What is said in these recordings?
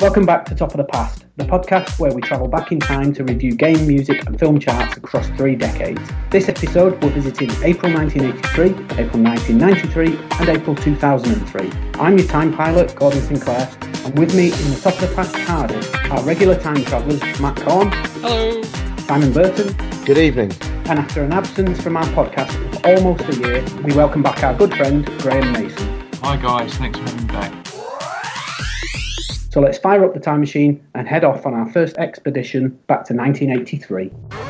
Welcome back to Top of the Past, the podcast where we travel back in time to review game, music, and film charts across three decades. This episode, we're visiting April 1983, April 1993, and April 2003. I'm your time pilot, Gordon Sinclair, and with me in the Top of the Past TARDIS are regular time travellers Matt Corn. Hello. Simon Burton. Good evening. And after an absence from our podcast for almost a year, we welcome back our good friend Graham Mason. Hi guys, thanks for having me back. So let's fire up the time machine and head off on our first expedition back to 1983.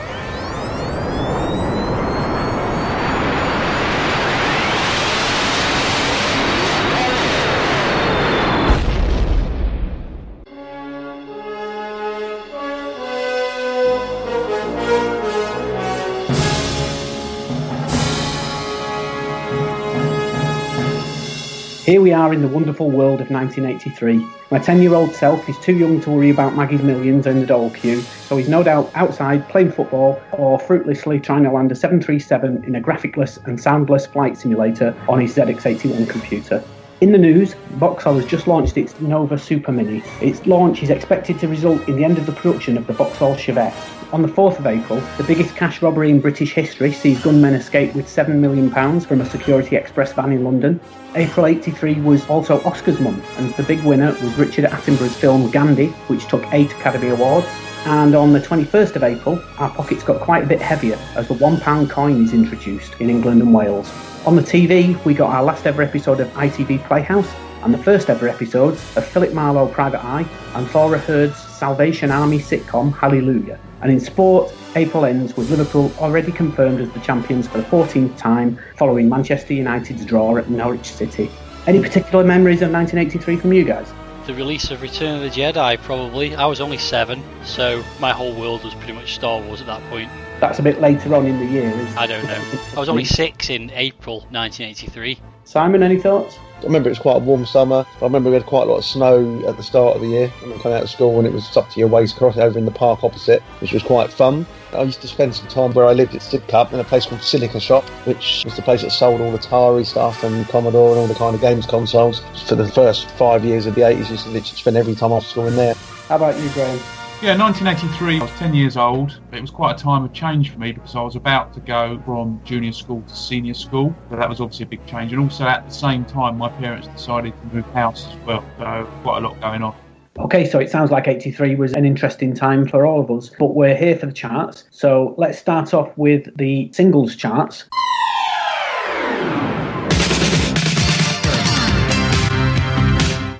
Are in the wonderful world of 1983. My 10 year old self is too young to worry about Maggie's millions and the doll queue, so he's no doubt outside playing football or fruitlessly trying to land a 737 in a graphicless and soundless flight simulator on his ZX81 computer. In the news, Vauxhall has just launched its Nova Super Mini. Its launch is expected to result in the end of the production of the Vauxhall Chevette. On the 4th of April, the biggest cash robbery in British history sees gunmen escape with £7 million from a Security Express van in London. April 83 was also Oscars month, and the big winner was Richard Attenborough's film Gandhi, which took eight Academy Awards. And on the 21st of April, our pockets got quite a bit heavier as the £1 coin is introduced in England and Wales. On the TV, we got our last ever episode of ITV Playhouse and the first ever episode of Philip Marlowe Private Eye and Thora Hird's Salvation Army sitcom Hallelujah. And in sport, April ends with Liverpool already confirmed as the champions for the 14th time following Manchester United's draw at Norwich City. Any particular memories of 1983 from you guys? The release of Return of the Jedi, probably. I was only seven, so my whole world was pretty much Star Wars at that point. That's a bit later on in the year, isn't it? I don't know. I was only six in April 1983. Simon, any thoughts? I remember it was quite a warm summer. I remember we had quite a lot of snow at the start of the year when we came out of school and it was up to your waist cross over in the park opposite, which was quite fun. I used to spend some time where I lived at Sidcup in a place called Silica Shop, which was the place that sold all the Atari stuff and Commodore and all the kind of games consoles. For the first five years of the 80s, I used to literally spend every time off school in there. How about you, Graham? Yeah, 1983, I was 10 years old. It was quite a time of change for me because I was about to go from junior school to senior school. So that was obviously a big change. And also at the same time, my parents decided to move house as well. So quite a lot going on. Okay, so it sounds like 83 was an interesting time for all of us, but we're here for the charts. So let's start off with the singles charts.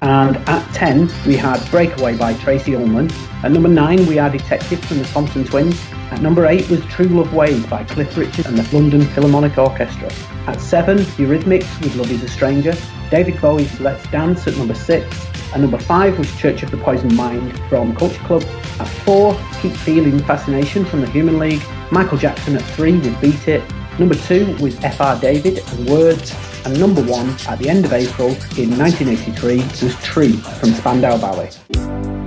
And at 10, we had Breakaway by Tracey Ullman. At number 9, we had Detective from the Thompson Twins. At number 8 was True Love Ways by Cliff Richard and the London Philharmonic Orchestra. At 7, Eurythmics with Love is a Stranger. David Bowie's Let's Dance at number 6. At number 5 was Church of the Poison Mind from Culture Club. At 4, Keep Feeling Fascination from the Human League. Michael Jackson at 3 with Beat It. Number 2 was F.R. David and Words. And number 1 at the end of April in 1983 was True from Spandau Ballet.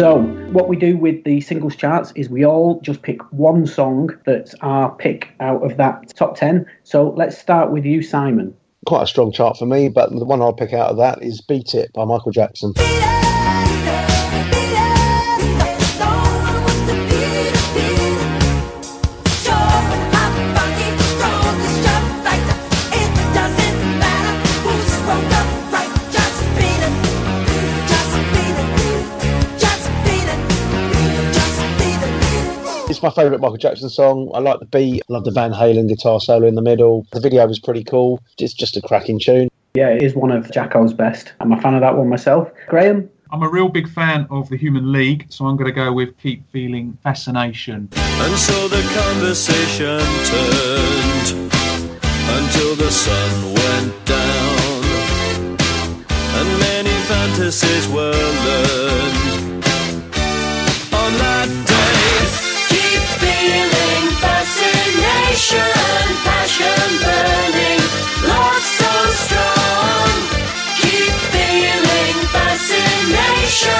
So, what we do with the singles charts is we all just pick one song that's our pick out of that top 10. So, let's start with you, Simon. Quite a strong chart for me, but the one I'll pick out of that is Beat It by Michael Jackson. It's my favourite Michael Jackson song. I like the beat. I love the Van Halen guitar solo in the middle. The video was pretty cool. It's just a cracking tune. Yeah, it is one of Jacko's best. I'm a fan of that one myself. Graham? I'm a real big fan of the Human League, so I'm going to go with Keep Feeling Fascination. And so the conversation turned until the sun went down, and many fantasies were learned on that Passion, passion burning, love so strong. Keep feeling fascination,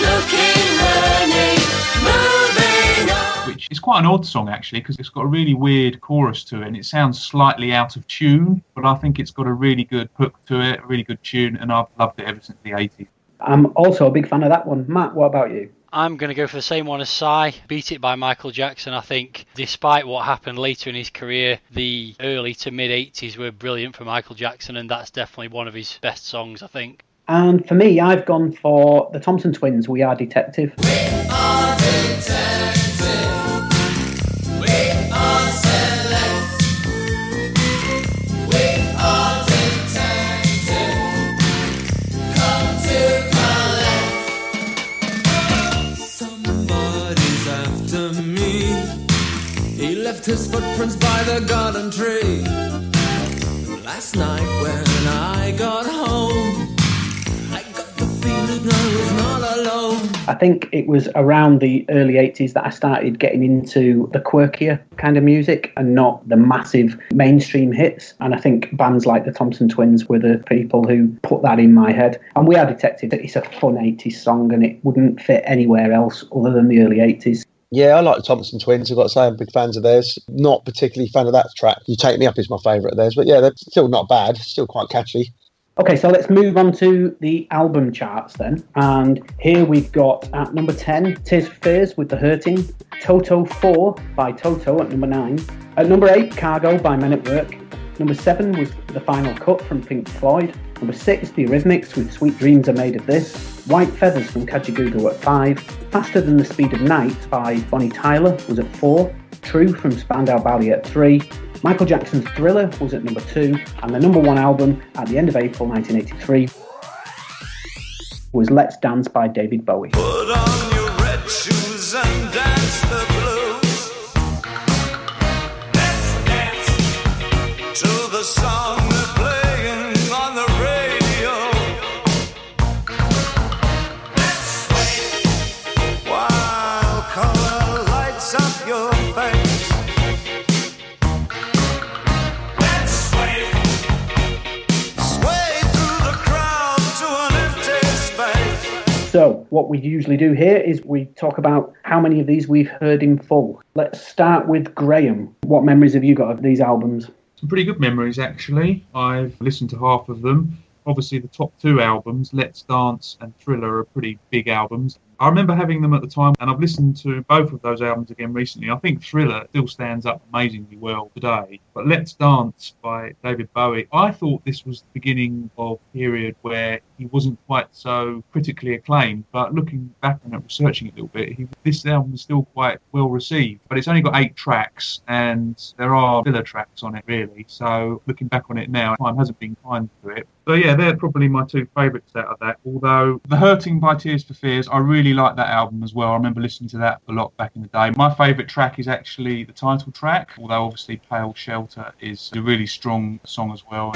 looking, learning, moving on. Which is quite an odd song actually, because it's got a really weird chorus to it, and it sounds slightly out of tune. But I think it's got a really good hook to it, a really good tune, and I've loved it ever since the 80s. I'm also a big fan of that one. Matt, what about you? I'm going to go for the same one as Cy. Beat It by Michael Jackson. I think, despite what happened later in his career, the early to mid 80s were brilliant for Michael Jackson, and that's definitely one of his best songs, I think. And for me, I've gone for the Thompson Twins, We Are Detective. We are detectives. Footprints by the garden tree. Last night when I got home. I got the feeling I was not alone. I think it was around the early 80s that I started getting into the quirkier kind of music and not the massive mainstream hits. And I think bands like the Thompson Twins were the people who put that in my head. And We Are Detective, it's a fun 80s song and it wouldn't fit anywhere else other than the early 80s. Yeah, I like the Thompson Twins. I've got to say, I'm big fans of theirs. Not particularly fan of that track. You Take Me Up is my favourite of theirs, but yeah, they're still not bad. Still quite catchy. Okay, so let's move on to the album charts then. And here we've got at number 10, Tears for Fears with The Hurting, Toto 4 by Toto at number 9, at number 8, Cargo by Men at Work, number 7 was The Final Cut from Pink Floyd, number 6, The Eurythmics with Sweet Dreams Are Made of This, White Feathers from Kajagoogoo at 5, Faster Than the Speed of Night by Bonnie Tyler was at 4, True from Spandau Ballet at 3, Michael Jackson's Thriller was at number 2, and the number 1 album at the end of April 1983 was Let's Dance by David Bowie. Dance dance to the song So, what we usually do here is we talk about how many of these we've heard in full. Let's start with Graham. What memories have you got of these albums? Some pretty good memories, actually. I've listened to half of them. Obviously, the top two albums, Let's Dance and Thriller, are pretty big albums. I remember having them at the time, and I've listened to both of those albums again recently. I think Thriller still stands up amazingly well today. But Let's Dance by David Bowie, I thought this was the beginning of a period where he wasn't quite so critically acclaimed. But looking back and researching it a little bit, he, this album is still quite well received. But it's only got eight tracks, and there are filler tracks on it, really. So looking back on it now, time hasn't been kind to it. So yeah, they're probably my two favourites out of that. Although The Hurting by Tears for Fears, I really like that album as well. I remember listening to that a lot back in the day. My favourite track is actually the title track, although obviously Pale Is a really strong song as well.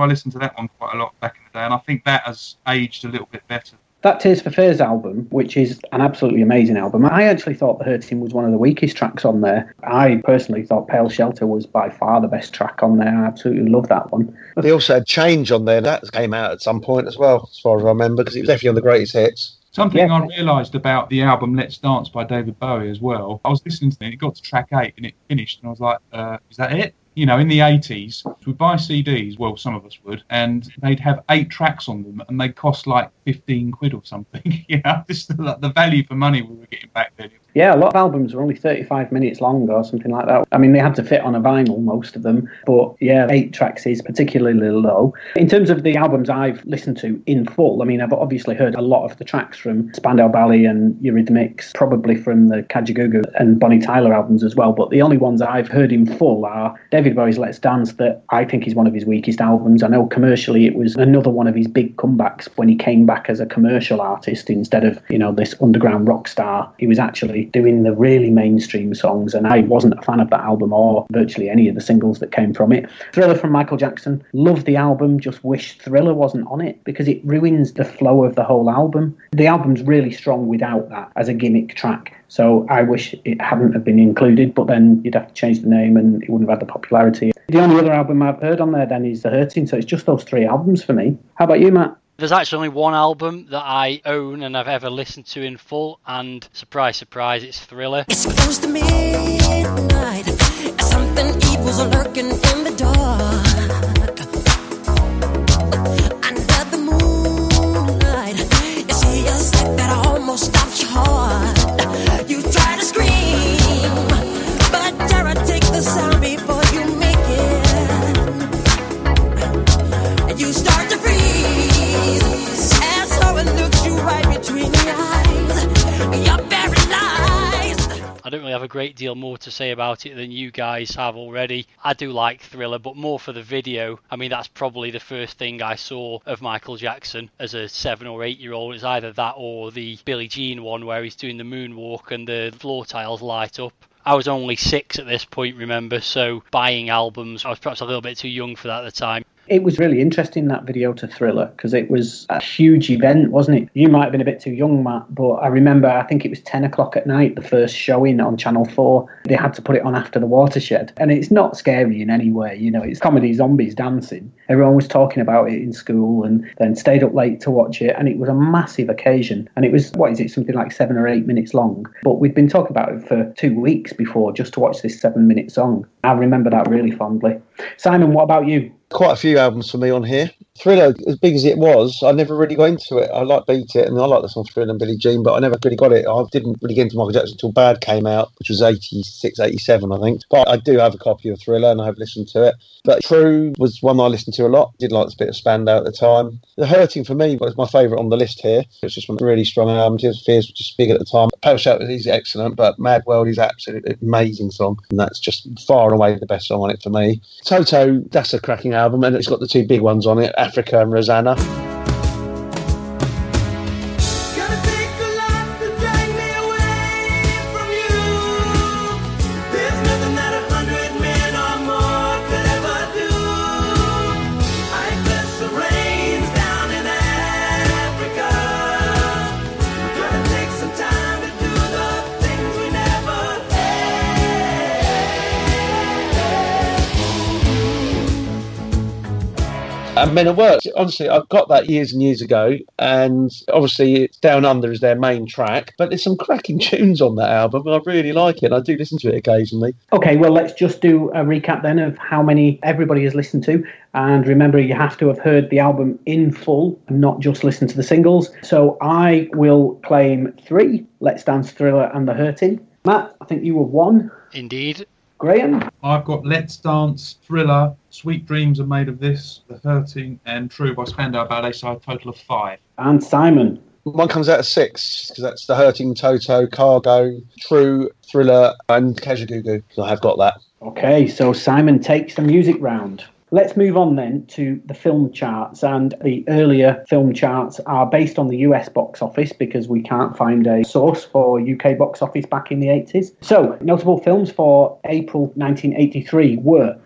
So I listened to that one quite a lot back in the day, and I think that has aged a little bit better. That Tears for Fears album, which is an absolutely amazing album, I actually thought The Hurting was one of the weakest tracks on there. I personally thought Pale Shelter was by far the best track on there. I absolutely love that one. They also had Change on there. That came out at some point as well, as far as I remember, because it was definitely on the greatest hits. Something Yeah. I realised about the album Let's Dance by David Bowie as well. I was listening to it, it got to track eight and it finished, and I was like, uh, is that it? You know, in the 80s, we'd buy CDs, well, some of us would, and they'd have eight tracks on them and they'd cost like 15 quid or something. you know, just the, the value for money we were getting back then. Yeah, a lot of albums were only 35 minutes long or something like that. I mean, they had to fit on a vinyl, most of them, but yeah, eight tracks is particularly low. In terms of the albums I've listened to in full, I mean, I've obviously heard a lot of the tracks from Spandau Ballet and Eurythmics, probably from the Kajagoogoo and Bonnie Tyler albums as well, but the only ones I've heard in full are David Bowie's Let's Dance that I think is one of his weakest albums. I know commercially it was another one of his big comebacks when he came back as a commercial artist instead of, you know, this underground rock star. He was actually doing the really mainstream songs, and I wasn't a fan of that album or virtually any of the singles that came from it. Thriller from Michael Jackson, love the album, just wish Thriller wasn't on it because it ruins the flow of the whole album. The album's really strong without that as a gimmick track. So I wish it hadn't have been included, but then you'd have to change the name and it wouldn't have had the popularity. The only other album I've heard on there then is The Hurting, so it's just those three albums for me. How about you, Matt? There's actually only one album that I own and I've ever listened to in full, and surprise, surprise, it's Thriller. It's close to midnight. Something evil's lurking in the dark. I don't really have a great deal more to say about it than you guys have already. I do like Thriller, but more for the video. I mean, that's probably the first thing I saw of Michael Jackson as a seven or eight year old. It's either that or the Billie Jean one where he's doing the moonwalk and the floor tiles light up. I was only six at this point, remember, so buying albums, I was perhaps a little bit too young for that at the time. It was really interesting that video to Thriller because it was a huge event, wasn't it? You might have been a bit too young, Matt, but I remember I think it was 10 o'clock at night, the first showing on Channel 4. They had to put it on after the watershed. And it's not scary in any way, you know, it's comedy zombies dancing. Everyone was talking about it in school and then stayed up late to watch it. And it was a massive occasion. And it was, what is it, something like seven or eight minutes long. But we'd been talking about it for two weeks before just to watch this seven minute song. I remember that really fondly. Simon, what about you? Quite a few albums for me on here. Thriller, as big as it was, I never really got into it. I like Beat It and I like the song Thriller and Billie Jean, but I never really got it. I didn't really get into Michael Jackson until Bad came out, which was 86, 87, I think. But I do have a copy of Thriller and I have listened to it. But True was one I listened to a lot. Did like this bit of Spandau at the time. The Hurting for me was my favourite on the list here. It's just one really strong album. Tears Fears was just big at the time. Pale Shout is excellent, but Mad World is absolutely amazing song. And that's just far and away the best song on it for me. Toto, that's a cracking album, and it's got the two big ones on it, Africa and Rosanna. Men at Work. Honestly, I got that years and years ago, and obviously, it's Down Under is their main track, but there's some cracking tunes on that album. I really like it. I do listen to it occasionally. Okay, well, let's just do a recap then of how many everybody has listened to. And remember, you have to have heard the album in full and not just listen to the singles. So I will claim three Let's Dance Thriller and The Hurting. Matt, I think you were one. Indeed. Graham, I've got Let's Dance, Thriller, Sweet Dreams Are Made of This, The Hurting, and True by Spandau Ballet, so a total of five. and Simon. One comes out of six because that's the Hurting Toto, Cargo, True, Thriller, and Kajagoogoo. So I have got that. Okay, so Simon takes the music round. Let's move on then to the film charts. And the earlier film charts are based on the US box office because we can't find a source for UK box office back in the 80s. So, notable films for April 1983 were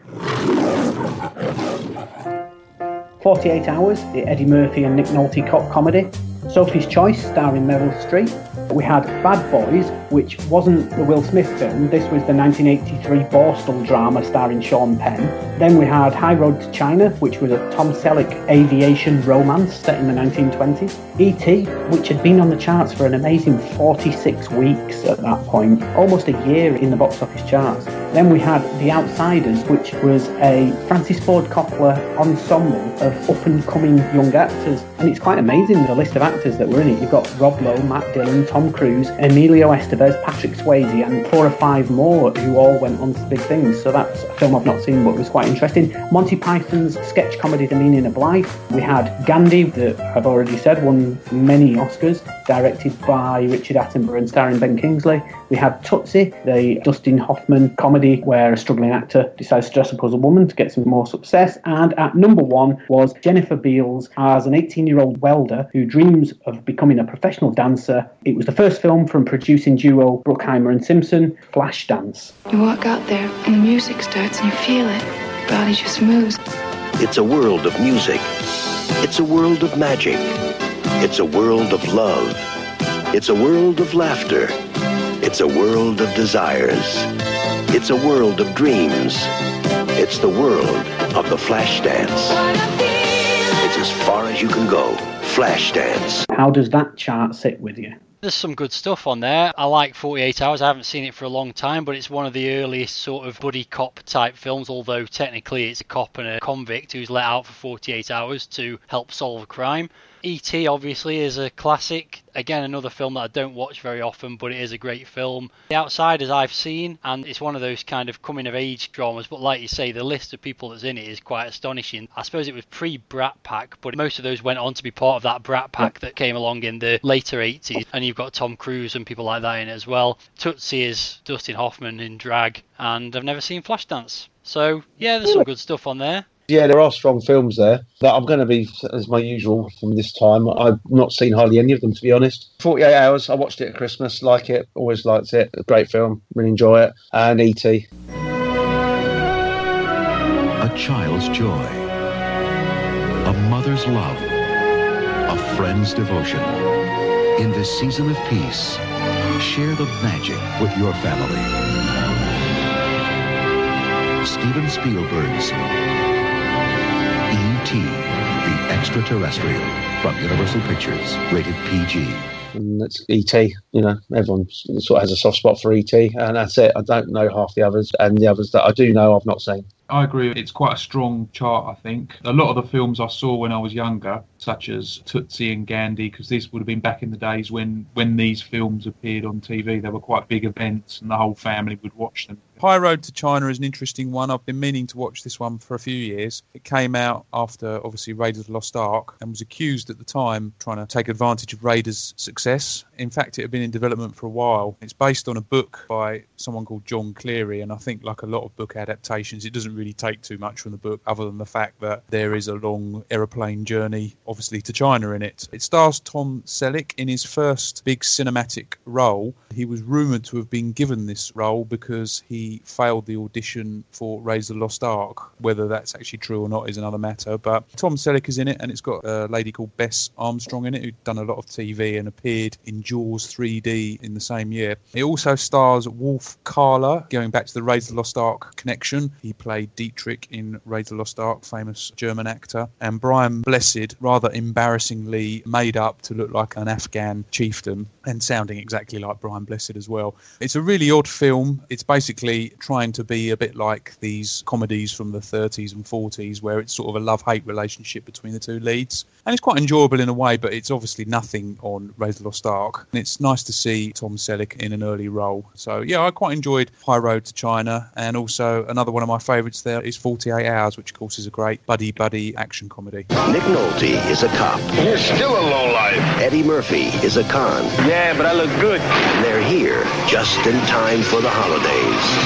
48 Hours, the Eddie Murphy and Nick Nolte cop comedy. Sophie's Choice, starring Meryl Streep. We had Bad Boys, which wasn't the Will Smith film. This was the 1983 Borstal drama starring Sean Penn. Then we had High Road to China, which was a Tom Selleck aviation romance set in the 1920s. E.T., which had been on the charts for an amazing 46 weeks at that point, almost a year in the box office charts. Then we had The Outsiders, which was a Francis Ford Coppola ensemble of up and coming young actors. And it's quite amazing the list of actors that were in it. You've got Rob Lowe, Matt Dillon, Tom Tom Cruise, Emilio Estevez, Patrick Swayze, and four or five more who all went on to big things. So that's a film I've not seen, but it was quite interesting. Monty Python's sketch comedy The Meaning of Life. We had Gandhi, that I've already said, won many Oscars, directed by Richard Attenborough and starring Ben Kingsley. We had Tootsie, the Dustin Hoffman comedy where a struggling actor decides to dress up as a woman to get some more success. And at number one was Jennifer Beals as an 18 year old welder who dreams of becoming a professional dancer. It was the first film from producing duo Bruckheimer and Simpson, Flashdance. You walk out there and the music starts and you feel it. Your body just moves. It's a world of music. It's a world of magic. It's a world of love. It's a world of laughter. It's a world of desires. It's a world of dreams. It's the world of the flash dance. It's as far as you can go. Flash dance. How does that chart sit with you? There's some good stuff on there. I like 48 Hours. I haven't seen it for a long time, but it's one of the earliest sort of buddy cop type films, although technically it's a cop and a convict who's let out for 48 hours to help solve a crime. E.T. obviously is a classic. Again, another film that I don't watch very often, but it is a great film. The Outsiders I've seen, and it's one of those kind of coming of age dramas. But like you say, the list of people that's in it is quite astonishing. I suppose it was pre Brat Pack, but most of those went on to be part of that Brat Pack that came along in the later 80s. And you've got Tom Cruise and people like that in it as well. Tootsie is Dustin Hoffman in drag, and I've never seen Flashdance. So yeah, there's some good stuff on there. Yeah, there are strong films there. But I'm going to be, as my usual from this time, I've not seen hardly any of them, to be honest. 48 Hours, I watched it at Christmas, like it, always liked it. A great film, really enjoy it. And E.T. A child's joy, a mother's love, a friend's devotion. In this season of peace, share the magic with your family. Steven Spielberg's E.T., the extraterrestrial, from Universal Pictures, rated PG. And that's E.T. You know, everyone sort of has a soft spot for E.T. And that's it. I don't know half the others. And the others that I do know, I've not seen. I agree. It's quite a strong chart, I think. A lot of the films I saw when I was younger, such as Tootsie and Gandhi, because this would have been back in the days when, when these films appeared on TV. They were quite big events and the whole family would watch them. High Road to China is an interesting one. I've been meaning to watch this one for a few years. It came out after, obviously, Raiders of the Lost Ark and was accused at the time trying to take advantage of Raiders' success. In fact, it had been in development for a while. It's based on a book by someone called Jon Cleary, and I think, like a lot of book adaptations, it doesn't really take too much from the book other than the fact that there is a long aeroplane journey, obviously, to China in it. It stars Tom Selleck in his first big cinematic role. He was rumoured to have been given this role because he failed the audition for Raiders of the Lost Ark. Whether that's actually true or not is another matter. But Tom Selleck is in it, and it's got a lady called Bess Armstrong in it who'd done a lot of TV and appeared in Jaws 3D in the same year. It also stars Wolf Kahler, going back to the Raiders of the Lost Ark connection. He played Dietrich in Raise the Lost Ark, famous German actor, and Brian Blessed, rather embarrassingly made up to look like an Afghan chieftain and sounding exactly like Brian Blessed as well. It's a really odd film. It's basically trying to be a bit like these comedies from the 30s and 40s where it's sort of a love hate relationship between the two leads. And it's quite enjoyable in a way, but it's obviously nothing on Raiders of the Lost Ark. And it's nice to see Tom Selleck in an early role. So, yeah, I quite enjoyed High Road to China. And also, another one of my favourites there is 48 Hours, which, of course, is a great buddy buddy action comedy. Nick Nolte is a cop. You're still a lowlife. Eddie Murphy is a con. Yeah, but I look good. And they're here just in time for the holidays.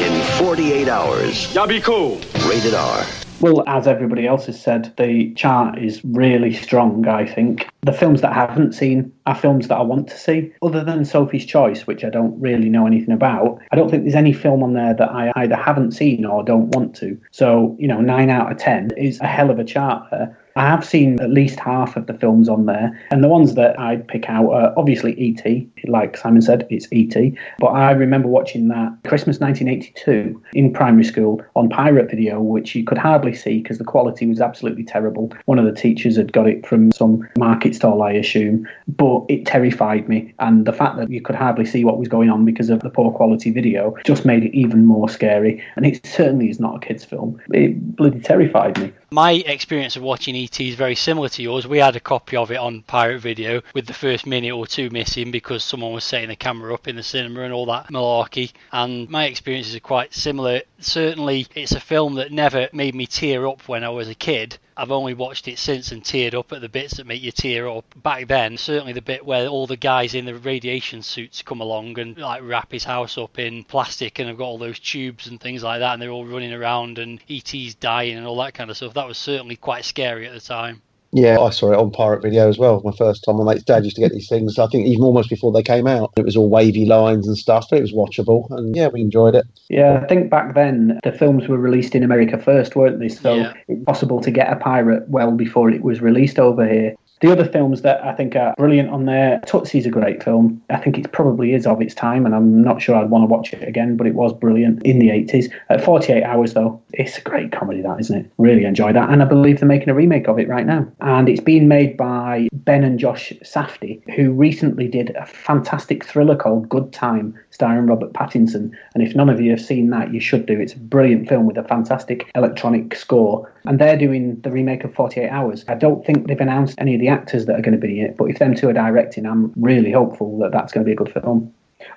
In 48 hours. Y'all be cool. Rated R. Well, as everybody else has said, the chart is really strong, I think. The films that I haven't seen are films that I want to see. Other than Sophie's Choice, which I don't really know anything about, I don't think there's any film on there that I either haven't seen or don't want to. So, you know, 9 out of 10 is a hell of a chart there. I have seen at least half of the films on there, and the ones that I'd pick out are obviously E.T. Like Simon said, it's E.T. But I remember watching that Christmas 1982 in primary school on pirate video, which you could hardly see because the quality was absolutely terrible. One of the teachers had got it from some market stall, I assume, but it terrified me. And the fact that you could hardly see what was going on because of the poor quality video just made it even more scary. And it certainly is not a kid's film. It bloody terrified me. My experience of watching ET is very similar to yours. We had a copy of it on pirate video with the first minute or two missing because someone was setting the camera up in the cinema and all that malarkey. And my experiences are quite similar. Certainly, it's a film that never made me tear up when I was a kid. I've only watched it since and teared up at the bits that make you tear up. Back then, certainly the bit where all the guys in the radiation suits come along and like wrap his house up in plastic and have got all those tubes and things like that, and they're all running around and ET's dying and all that kind of stuff. That was certainly quite scary at the time. Yeah, I saw it on pirate video as well. My first time, my mate's dad used to get these things. I think even almost before they came out, it was all wavy lines and stuff, but it was watchable, and yeah, we enjoyed it. Yeah, I think back then the films were released in America first, weren't they? So Yeah. it's possible to get a pirate well before it was released over here. The other films that I think are brilliant on there, Tootsie's a great film. I think it probably is of its time, and I'm not sure I'd want to watch it again, but it was brilliant in the 80s. At 48 Hours, though, it's a great comedy, that, isn't it? Really enjoy that. And I believe they're making a remake of it right now. And it's being made by Ben and Josh Safdie, who recently did a fantastic thriller called Good Time, starring Robert Pattinson. And if none of you have seen that, you should do. It's a brilliant film with a fantastic electronic score. And they're doing the remake of 48 Hours. I don't think they've announced any of the actors that are going to be in it, but if them two are directing, I'm really hopeful that that's going to be a good film.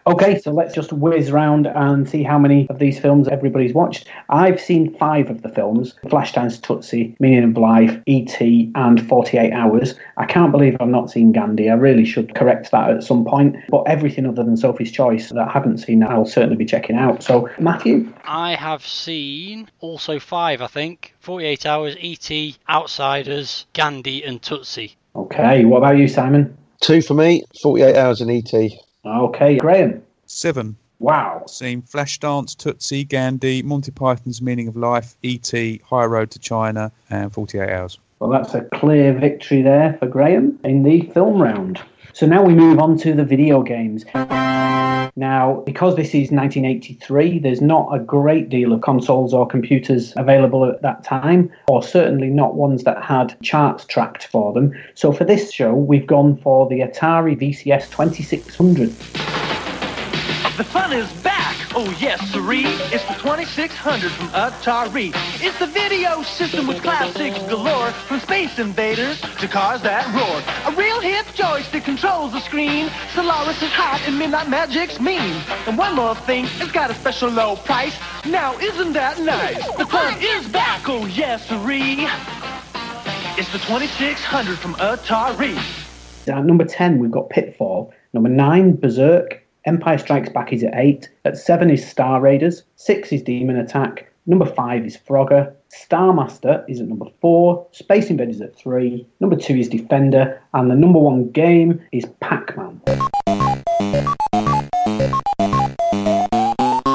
Okay, so let's just whiz round and see how many of these films everybody's watched. I've seen five of the films Flashdance Tootsie, Meaning of Life, E.T., and 48 Hours. I can't believe I've not seen Gandhi. I really should correct that at some point. But everything other than Sophie's Choice that I haven't seen, I'll certainly be checking out. So, Matthew? I have seen also five, I think 48 Hours, E.T., Outsiders, Gandhi, and Tootsie. Okay, what about you, Simon? Two for me, 48 hours in E ET. Okay, Graham? Seven. Wow. Seen Flashdance, Tootsie, Gandhi, Monty Python's Meaning of Life, E.T., High Road to China, and 48 Hours. Well, that's a clear victory there for Graham in the film round. So now we move on to the video games. Now, because this is 1983, there's not a great deal of consoles or computers available at that time, or certainly not ones that had charts tracked for them. So for this show, we've gone for the Atari VCS 2600. The fun is back. Oh, yes, siree. It's the 2600 from Atari. It's the video system with classics galore. From Space Invaders to cars that roar. A real hip joystick controls the screen. Solaris is hot and Midnight Magic's mean. And one more thing, it's got a special low price. Now, isn't that nice? The fun is back. Oh, yes, siree. It's the 2600 from Atari. At number 10, we've got Pitfall. Number 9, Berserk. Empire Strikes Back is at 8. At 7 is Star Raiders. 6 is Demon Attack. Number 5 is Frogger. Star Master is at number 4. Space Invaders at 3. Number 2 is Defender. And the number 1 game is Pac Man.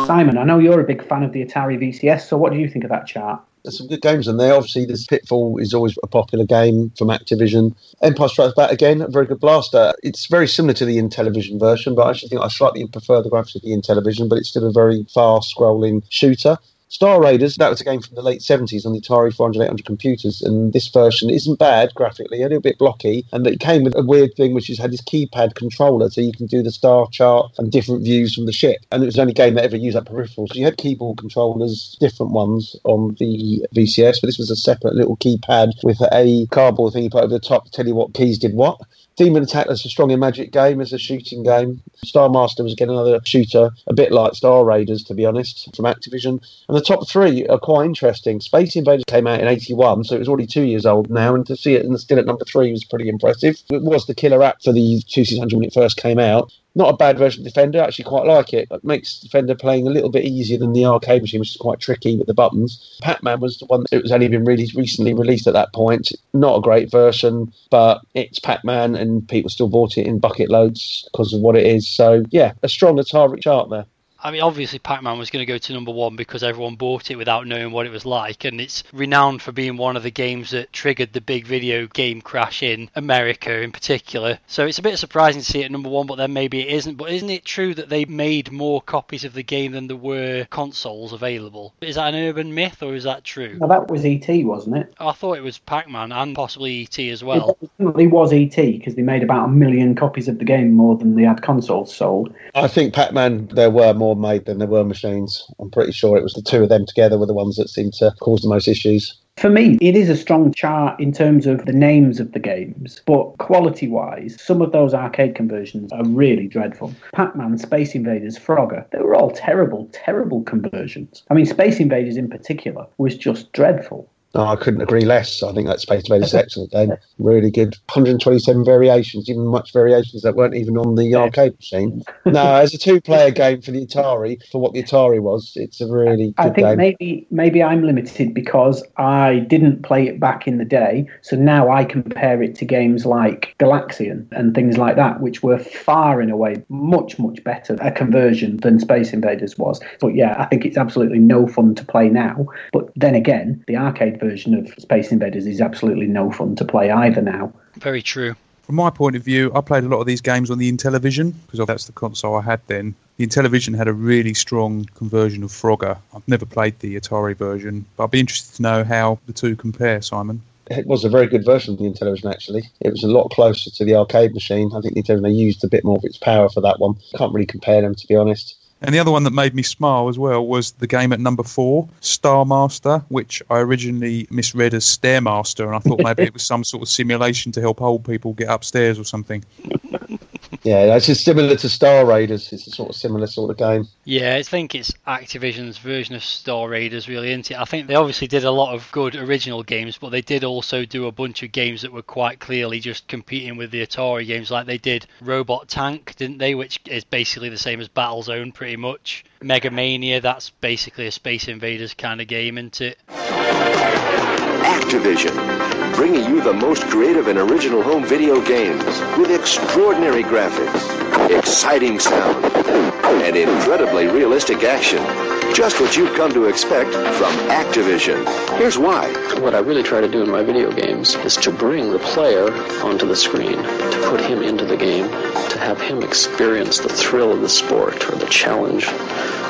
Simon, I know you're a big fan of the Atari VCS, so what do you think of that chart? There's some good games in there. Obviously, this Pitfall is always a popular game from Activision. Empire Strikes Back again, a very good blaster. It's very similar to the Intellivision version, but I actually think I slightly prefer the graphics of the Intellivision, but it's still a very fast-scrolling shooter. Star Raiders, that was a game from the late 70s on the Atari 400 800 computers, and this version isn't bad graphically, a little bit blocky, and it came with a weird thing which is had this keypad controller, so you can do the star chart and different views from the ship. And it was the only game that ever used that peripheral. So you had keyboard controllers, different ones on the VCS, but this was a separate little keypad with a cardboard thing you put over the top to tell you what keys did what. Demon Attack is a strong Imagic game, as a shooting game. Star Master was again another shooter, a bit like Star Raiders, to be honest, from Activision. And the top three are quite interesting. Space Invaders came out in 81, so it was already two years old now, and to see it and still at number three was pretty impressive. It was the killer app for the 2600 when it first came out. Not a bad version of Defender, I actually quite like it. It makes Defender playing a little bit easier than the arcade machine, which is quite tricky with the buttons. Pac Man was the one that was only been really recently released at that point. Not a great version, but it's Pac Man, and people still bought it in bucket loads because of what it is. So, yeah, a strong Atari chart there. I mean, obviously, Pac Man was going to go to number one because everyone bought it without knowing what it was like, and it's renowned for being one of the games that triggered the big video game crash in America in particular. So it's a bit surprising to see it at number one, but then maybe it isn't. But isn't it true that they made more copies of the game than there were consoles available? Is that an urban myth or is that true? Well, that was ET, wasn't it? I thought it was Pac Man and possibly ET as well. It definitely was ET because they made about a million copies of the game more than they had consoles sold. I think Pac-Man there were more made than there were machines. I'm pretty sure it was the two of them together were the ones that seemed to cause the most issues. For me, it is a strong chart in terms of the names of the games, but quality wise, some of those arcade conversions are really dreadful. Pac Man, Space Invaders, Frogger, they were all terrible, terrible conversions. I mean, Space Invaders in particular was just dreadful. No, I couldn't agree less. I think that Space Invaders is excellent game. Really good. 127 variations, even much variations that weren't even on the arcade machine. No, as a two-player game for the Atari, for what the Atari was, it's a really I think game. maybe maybe I'm limited because I didn't play it back in the day, so now I compare it to games like Galaxian and things like that, which were far in a way much much better a conversion than Space Invaders was. But yeah, I think it's absolutely no fun to play now. But then again, the arcade version of Space Invaders is absolutely no fun to play either now. Very true. From my point of view, I played a lot of these games on the Intellivision because that's the console I had then. The Intellivision had a really strong conversion of Frogger. I've never played the Atari version, but I'd be interested to know how the two compare, Simon. It was a very good version of the Intellivision, actually. It was a lot closer to the arcade machine. I think the Intellivision used a bit more of its power for that one. Can't really compare them, to be honest. And the other one that made me smile as well was the game at number four, Star Master, which I originally misread as Stairmaster, and I thought maybe it was some sort of simulation to help old people get upstairs or something. Yeah, that's just similar to Star Raiders. It's a sort of similar sort of game. Yeah, I think it's Activision's version of Star Raiders, really, isn't it? I think they obviously did a lot of good original games, but they did also do a bunch of games that were quite clearly just competing with the Atari games, like they did Robot Tank, didn't they? Which is basically the same as Battlezone, pretty much. Mega Mania, that's basically a Space Invaders kind of game, isn't it? Activision, bringing you the most creative and original home video games with extraordinary graphics, exciting sound, and incredibly realistic action. Just what you've come to expect from Activision. Here's why. What I really try to do in my video games is to bring the player onto the screen, to put him into the game, to have him experience the thrill of the sport or the challenge,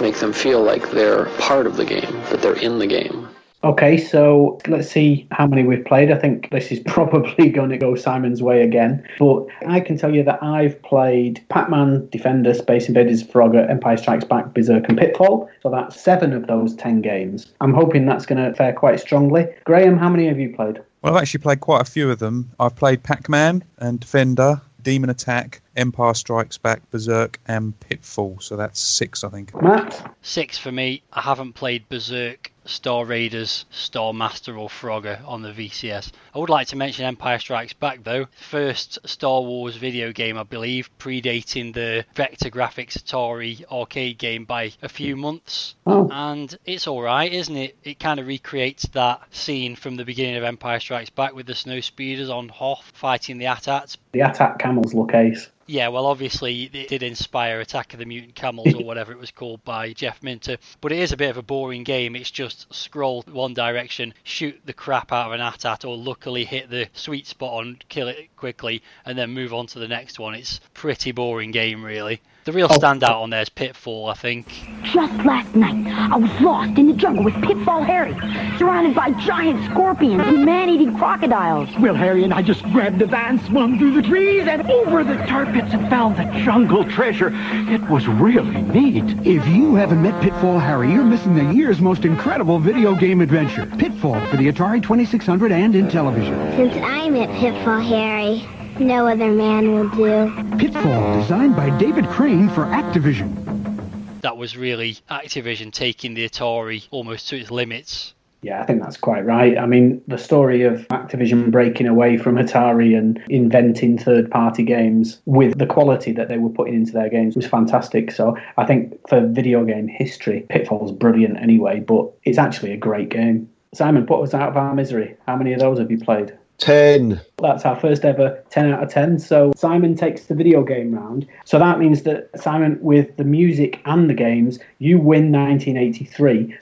make them feel like they're part of the game, that they're in the game. Okay, so let's see how many we've played. I think this is probably going to go Simon's way again. But I can tell you that I've played Pac Man, Defender, Space Invaders, Frogger, Empire Strikes Back, Berserk, and Pitfall. So that's seven of those ten games. I'm hoping that's going to fare quite strongly. Graham, how many have you played? Well, I've actually played quite a few of them. I've played Pac Man and Defender, Demon Attack, Empire Strikes Back, Berserk, and Pitfall. So that's six, I think. Matt? Six for me. I haven't played Berserk, Star Raiders, Star Master, or Frogger on the VCS. I would like to mention Empire Strikes Back though. First Star Wars video game, I believe, predating the Vector Graphics Atari arcade game by a few months. Oh. And it's alright, isn't it? It kind of recreates that scene from the beginning of Empire Strikes Back with the snow speeders on Hoth fighting the AT-ATs. The attack camels look ace. Yeah, well, obviously it did inspire Attack of the Mutant Camels or whatever it was called by Jeff Minter, but it is a bit of a boring game. It's just scroll one direction, shoot the crap out of an AT-AT, or luckily hit the sweet spot on, kill it quickly, and then move on to the next one. It's pretty boring game, really. The real oh. standout on there is Pitfall, I think. Just last night, I was lost in the jungle with Pitfall Harry, surrounded by giant scorpions and man-eating crocodiles. Well, Harry and I just grabbed the van, swung through the trees, and over the tar pits and found the jungle treasure. It was really neat. If you haven't met Pitfall Harry, you're missing the year's most incredible video game adventure. Pitfall for the Atari 2600 and Intellivision. Since I met Pitfall Harry, no other man will do. Pitfall, designed by David Crane for Activision. That was really Activision taking the Atari almost to its limits. Yeah, I think that's quite right. I mean, the story of Activision breaking away from Atari and inventing third party games with the quality that they were putting into their games was fantastic. So I think for video game history, Pitfall's brilliant anyway, but it's actually a great game. Simon, put us out of our misery. How many of those have you played? 10. That's our first ever 10 out of 10. So Simon takes the video game round. So that means that Simon, with the music and the games, you win 1983.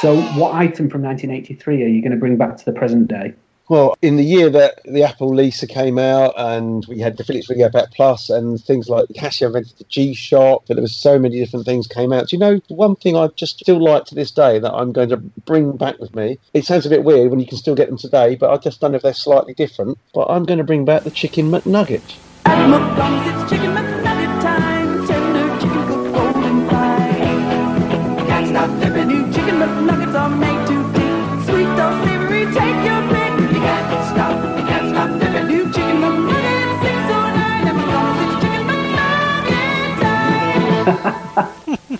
So, what item from 1983 are you going to bring back to the present day? Well, in the year that the Apple Lisa came out and we had the Philips Videopac Plus and things like Casio invented the G Shock, but there was so many different things came out. Do you know one thing I just still like to this day that I'm going to bring back with me? It sounds a bit weird when you can still get them today, but I just don't know if they're slightly different. But I'm going to bring back the Chicken McNugget.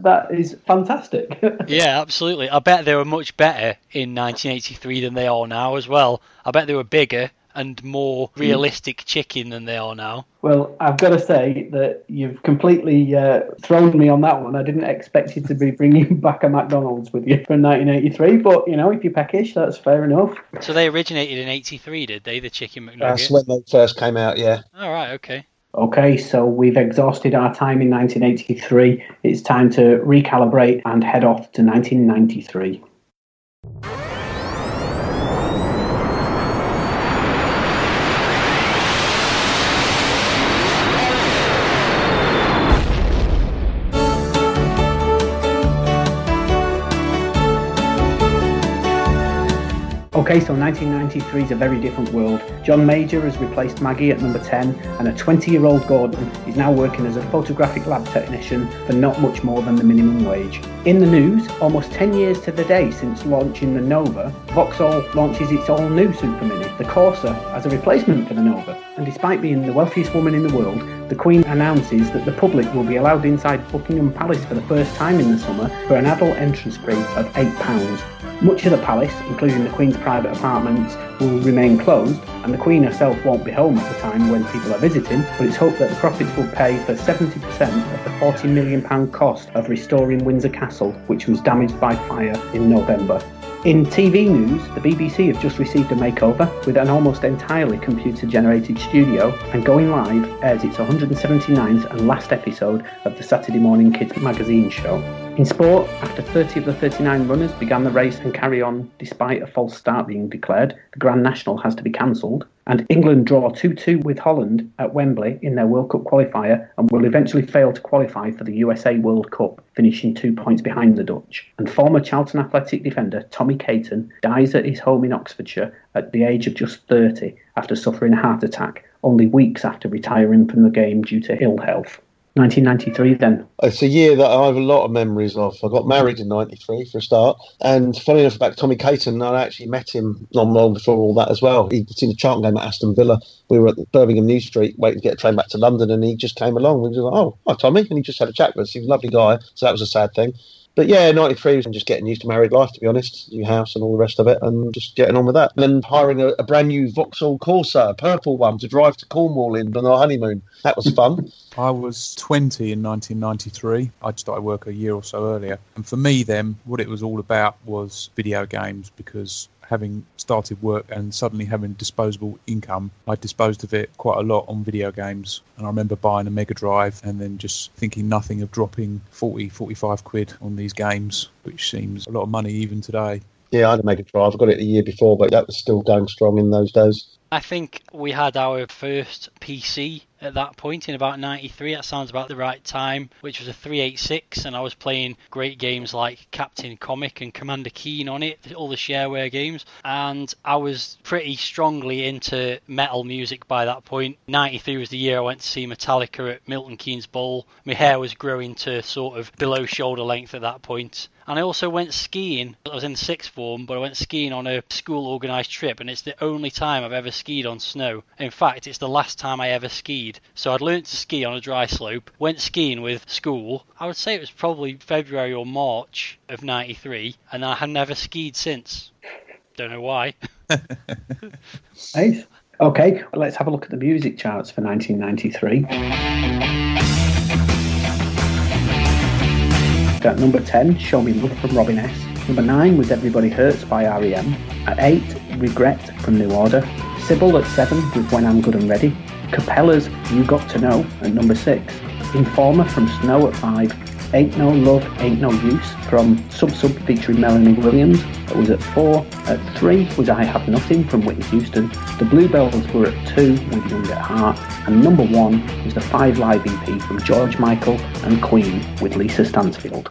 that is fantastic. yeah, absolutely. I bet they were much better in 1983 than they are now as well. I bet they were bigger and more realistic chicken than they are now. Well, I've got to say that you've completely uh, thrown me on that one. I didn't expect you to be bringing back a McDonald's with you from 1983, but you know, if you're peckish, that's fair enough. So they originated in 83, did they? The chicken McNugget? That's when they first came out, yeah. All right, okay. Okay, so we've exhausted our time in 1983. It's time to recalibrate and head off to 1993. Okay, so 1993 is a very different world. John Major has replaced Maggie at number 10, and a 20 year old Gordon is now working as a photographic lab technician for not much more than the minimum wage. In the news, almost 10 years to the day since launching the Nova, Vauxhall launches its all new Super Mini, the Corsa, as a replacement for the Nova. And despite being the wealthiest woman in the world, the Queen announces that the public will be allowed inside Buckingham Palace for the first time in the summer for an adult entrance fee of £8. Much of the palace, including the Queen's private apartments, will remain closed, and the Queen herself won't be home at the time when people are visiting, but it's hoped that the profits will pay for 70% of the £40 million cost of restoring Windsor Castle, which was damaged by fire in November. In TV news, the BBC have just received a makeover with an almost entirely computer generated studio, and Going Live airs its 179th and last episode of the Saturday Morning Kids magazine show. In sport, after 30 of the 39 runners began the race and carry on despite a false start being declared, the Grand National has to be cancelled. And England draw 2 2 with Holland at Wembley in their World Cup qualifier and will eventually fail to qualify for the USA World Cup, finishing two points behind the Dutch. And former Charlton Athletic defender Tommy Caton dies at his home in Oxfordshire at the age of just 30 after suffering a heart attack, only weeks after retiring from the game due to ill health. 1993 then. It's a year that I have a lot of memories of. I got married in '93 for a start, and funny enough about Tommy Caton, I actually met him not long before all that as well. He'd seen a Charlton game at Aston Villa. We were at Birmingham New Street waiting to get a train back to London, and he just came along. We were like, "Oh, hi Tommy," and he just had a chat with us. He was a lovely guy, so that was a sad thing. But yeah, 93 was just getting used to married life, to be honest, new house and all the rest of it, and just getting on with that. And then hiring a, a brand new Vauxhall Corsa, a purple one, to drive to Cornwall in on our honeymoon. That was fun. I was 20 in 1993. I'd started work a year or so earlier. And for me, then, what it was all about was video games because having started work and suddenly having disposable income, I disposed of it quite a lot on video games. And I remember buying a Mega Drive and then just thinking nothing of dropping 40, 45 quid on these games, which seems a lot of money even today. Yeah, I had a Mega Drive. I got it a year before, but that was still going strong in those days. I think we had our first PC at that point in about 93 that sounds about the right time which was a 386 and I was playing great games like Captain Comic and Commander Keen on it all the shareware games and I was pretty strongly into metal music by that point. point 93 was the year I went to see Metallica at Milton Keynes Bowl my hair was growing to sort of below shoulder length at that point and I also went skiing. I was in sixth form, but I went skiing on a school organised trip, and it's the only time I've ever skied on snow. In fact, it's the last time I ever skied. So I'd learnt to ski on a dry slope, went skiing with school. I would say it was probably February or March of 93, and I have never skied since. Don't know why. Nice. Okay, let's have a look at the music charts for 1993. At number 10, Show Me Love from Robin S. Number 9 was Everybody Hurts by REM. At 8, Regret from New Order. Sybil at 7 with When I'm Good and Ready. Cappella's You Got to Know at number 6. Informer from Snow at 5. Ain't No Love, Ain't No Use from Sub Sub featuring Melanie Williams. That was at 4. At 3 was I Have Nothing from Whitney Houston. The Bluebells were at 2 with Young at Heart. And number 1 was the 5 Live EP from George Michael and Queen with Lisa Stansfield.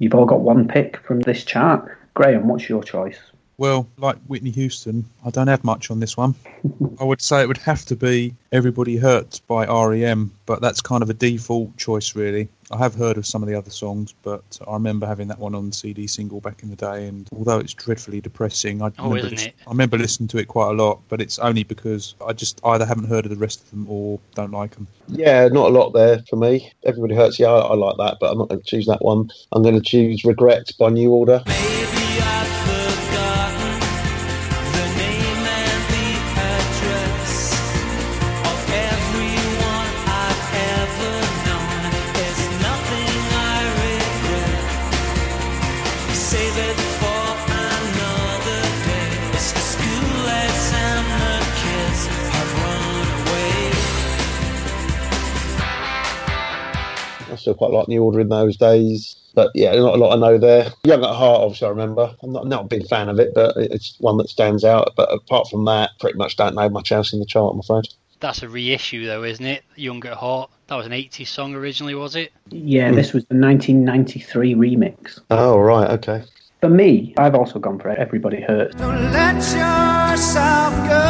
You've all got one pick from this chart. Graham, what's your choice? Well, like Whitney Houston, I don't have much on this one. I would say it would have to be Everybody Hurts by REM, but that's kind of a default choice, really. I have heard of some of the other songs, but I remember having that one on CD single back in the day, and although it's dreadfully depressing, I, Oh, remember, isn't it? I remember listening to it quite a lot, but it's only because I just either haven't heard of the rest of them or don't like them. Yeah, not a lot there for me. Everybody hurts. Yeah, I, I like that, but I'm not going to choose that one. I'm going to choose Regret by New Order. Still quite like New Order in those days. But yeah, not a lot I know there. Young at Heart, obviously, I remember. I'm not, not a big fan of it, but it's one that stands out. But apart from that, pretty much don't know much else in the chart, I'm afraid. That's a reissue, though, isn't it? Young at Heart. That was an 80s song originally, was it? Yeah, hmm. this was the 1993 remix. Oh, right, okay. For me, I've also gone for Everybody Hurts. Don't let yourself go.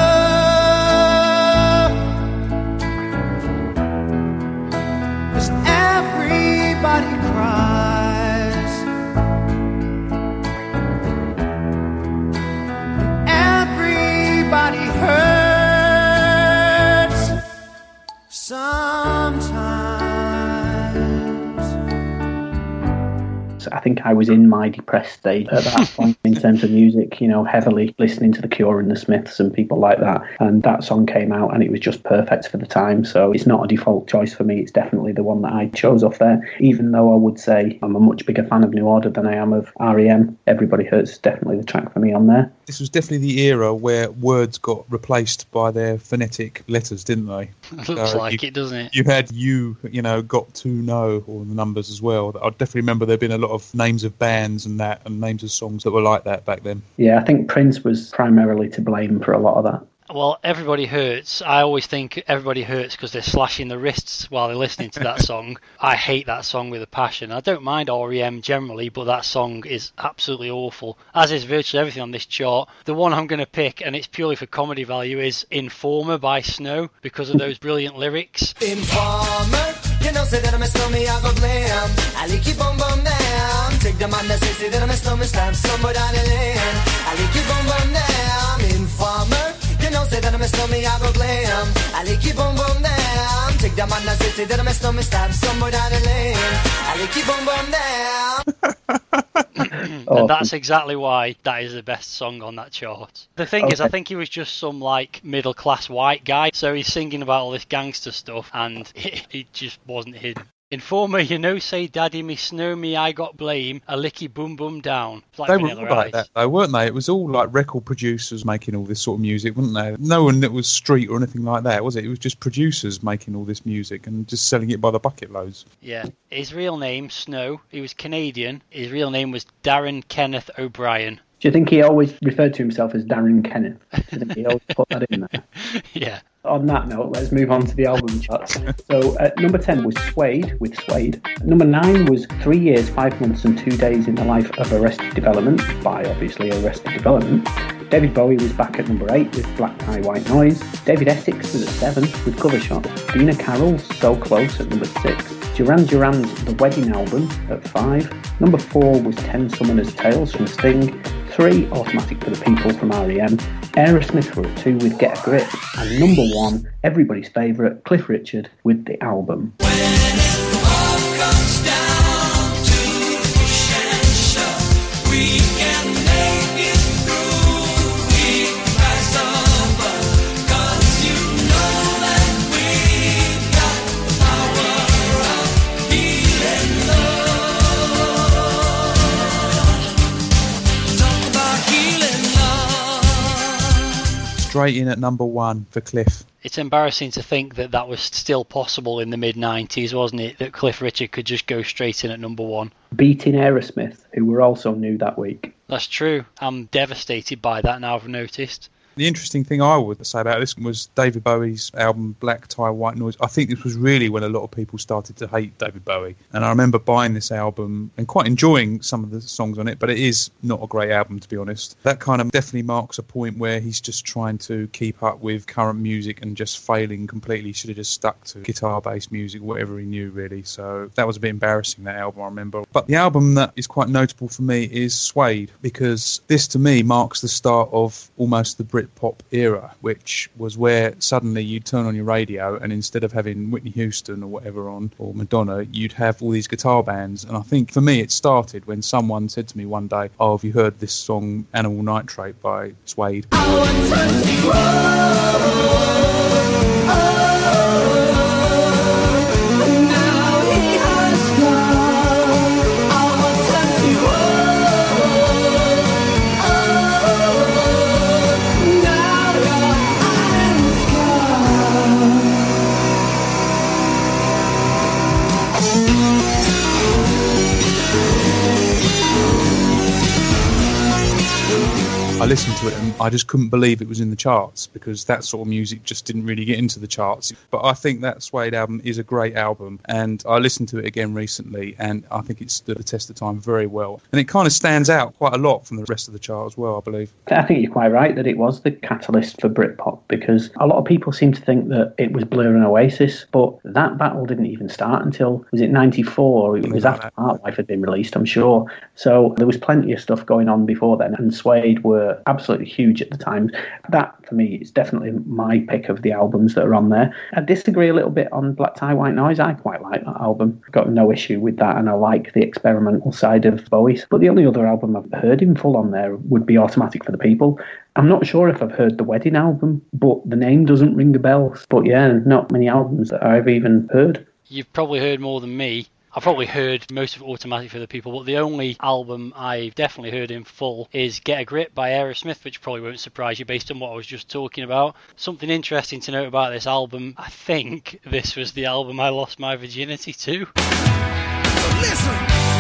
I think I was in my depressed state at that point in terms of music, you know, heavily listening to The Cure and The Smiths and people like that. And that song came out and it was just perfect for the time. So it's not a default choice for me. It's definitely the one that I chose off there, even though I would say I'm a much bigger fan of New Order than I am of REM. Everybody Hurts is definitely the track for me on there. This was definitely the era where words got replaced by their phonetic letters, didn't they? Looks So like you- it, doesn't it? You had you, you know, got to know all the numbers as well. I definitely remember there being a lot of names of bands and that, and names of songs that were like that back then. Yeah, I think Prince was primarily to blame for a lot of that. Well, Everybody Hurts. I always think Everybody Hurts because they're slashing their wrists while they're listening to that song. I hate that song with a passion. I don't mind REM generally, but that song is absolutely awful, as is virtually everything on this chart. The one I'm going to pick, and it's purely for comedy value, is Informer by Snow because of those brilliant lyrics. Informer, you know, say that I'm a snowman, I go blam. I like you boom boom down. Take the man that say, say that I'm a snowman, stamp somewhere down the lane. I like you boom boom down. Informer, you know, say that I'm a snowman, I go blam. I like you boom boom down. Take the man that say, say that I'm a snowman, stamp somewhere down the lane. I like you boom boom down. Oh. and that's exactly why that is the best song on that chart. The thing is, I think he was just some like middle class white guy, so he's singing about all this gangster stuff, and it, it just wasn't hidden. Informer, you know, say daddy me snow me, I got blame, a licky boom boom down. Like they were Vanilla all like that, though, weren't they? It was all like record producers making all this sort of music, weren't they? No one that was street or anything like that, was it? It was just producers making all this music and just selling it by the bucket loads. Yeah. His real name, Snow, he was Canadian. His real name was Darren Kenneth O'Brien. Do you think he always referred to himself as Darren Kenneth? Do you think he always put that in there? Yeah. On that note, let's move on to the album charts. So, at number 10 was Suede with Suede. Number 9 was Three Years, Five Months, and Two Days in the Life of Arrested Development by obviously Arrested Development. David Bowie was back at number 8 with Black Tie, White Noise. David Essex was at 7 with Cover Shot. Dina Carroll's So Close at number 6. Duran Duran's The Wedding Album at 5. Number 4 was 10 Summoner's Tales from Sting. 3 Automatic for the People from REM. Aerosmith were at 2 with Get a Grip. And number 1, everybody's favourite, Cliff Richard with The Album. Straight in at number one for Cliff. It's embarrassing to think that that was still possible in the mid 90s, wasn't it? That Cliff Richard could just go straight in at number one. Beating Aerosmith, who were also new that week. That's true. I'm devastated by that now, I've noticed. The interesting thing I would say about this was David Bowie's album Black Tie White Noise. I think this was really when a lot of people started to hate David Bowie. And I remember buying this album and quite enjoying some of the songs on it, but it is not a great album to be honest. That kind of definitely marks a point where he's just trying to keep up with current music and just failing completely. He should have just stuck to guitar based music, whatever he knew really. So that was a bit embarrassing that album I remember. But the album that is quite notable for me is Suede because this to me marks the start of almost the Brit pop era, which was where suddenly you'd turn on your radio and instead of having Whitney Houston or whatever on or Madonna, you'd have all these guitar bands. And I think for me, it started when someone said to me one day, "Oh, have you heard this song Animal Nitrate by Suede?" I mm. listened to it and I just couldn't believe it was in the charts because that sort of music just didn't really get into the charts. But I think that Suede album is a great album and I listened to it again recently and I think it stood the test of time very well. And it kind of stands out quite a lot from the rest of the chart as well, I believe. I think you're quite right that it was the catalyst for Britpop because a lot of people seem to think that it was Blur and Oasis, but that battle didn't even start until, was it 94? It was after Parklife had been released, I'm sure. So there was plenty of stuff going on before then and Suede were absolutely huge at the time. That, for me, is definitely my pick of the albums that are on there. I disagree a little bit on Black Tie White Noise. I quite like that album. I've got no issue with that, and I like the experimental side of Bowie. But the only other album I've heard in full on there would be Automatic for the People. I'm not sure if I've heard the Wedding album, but the name doesn't ring a bell. But yeah, not many albums that I've even heard. You've probably heard more than me. I've probably heard most of Automatic for the People, but the only album I've definitely heard in full is Get a Grip by Aerosmith, which probably won't surprise you based on what I was just talking about. Something interesting to note about this album, I think this was the album I lost my virginity to. Listen.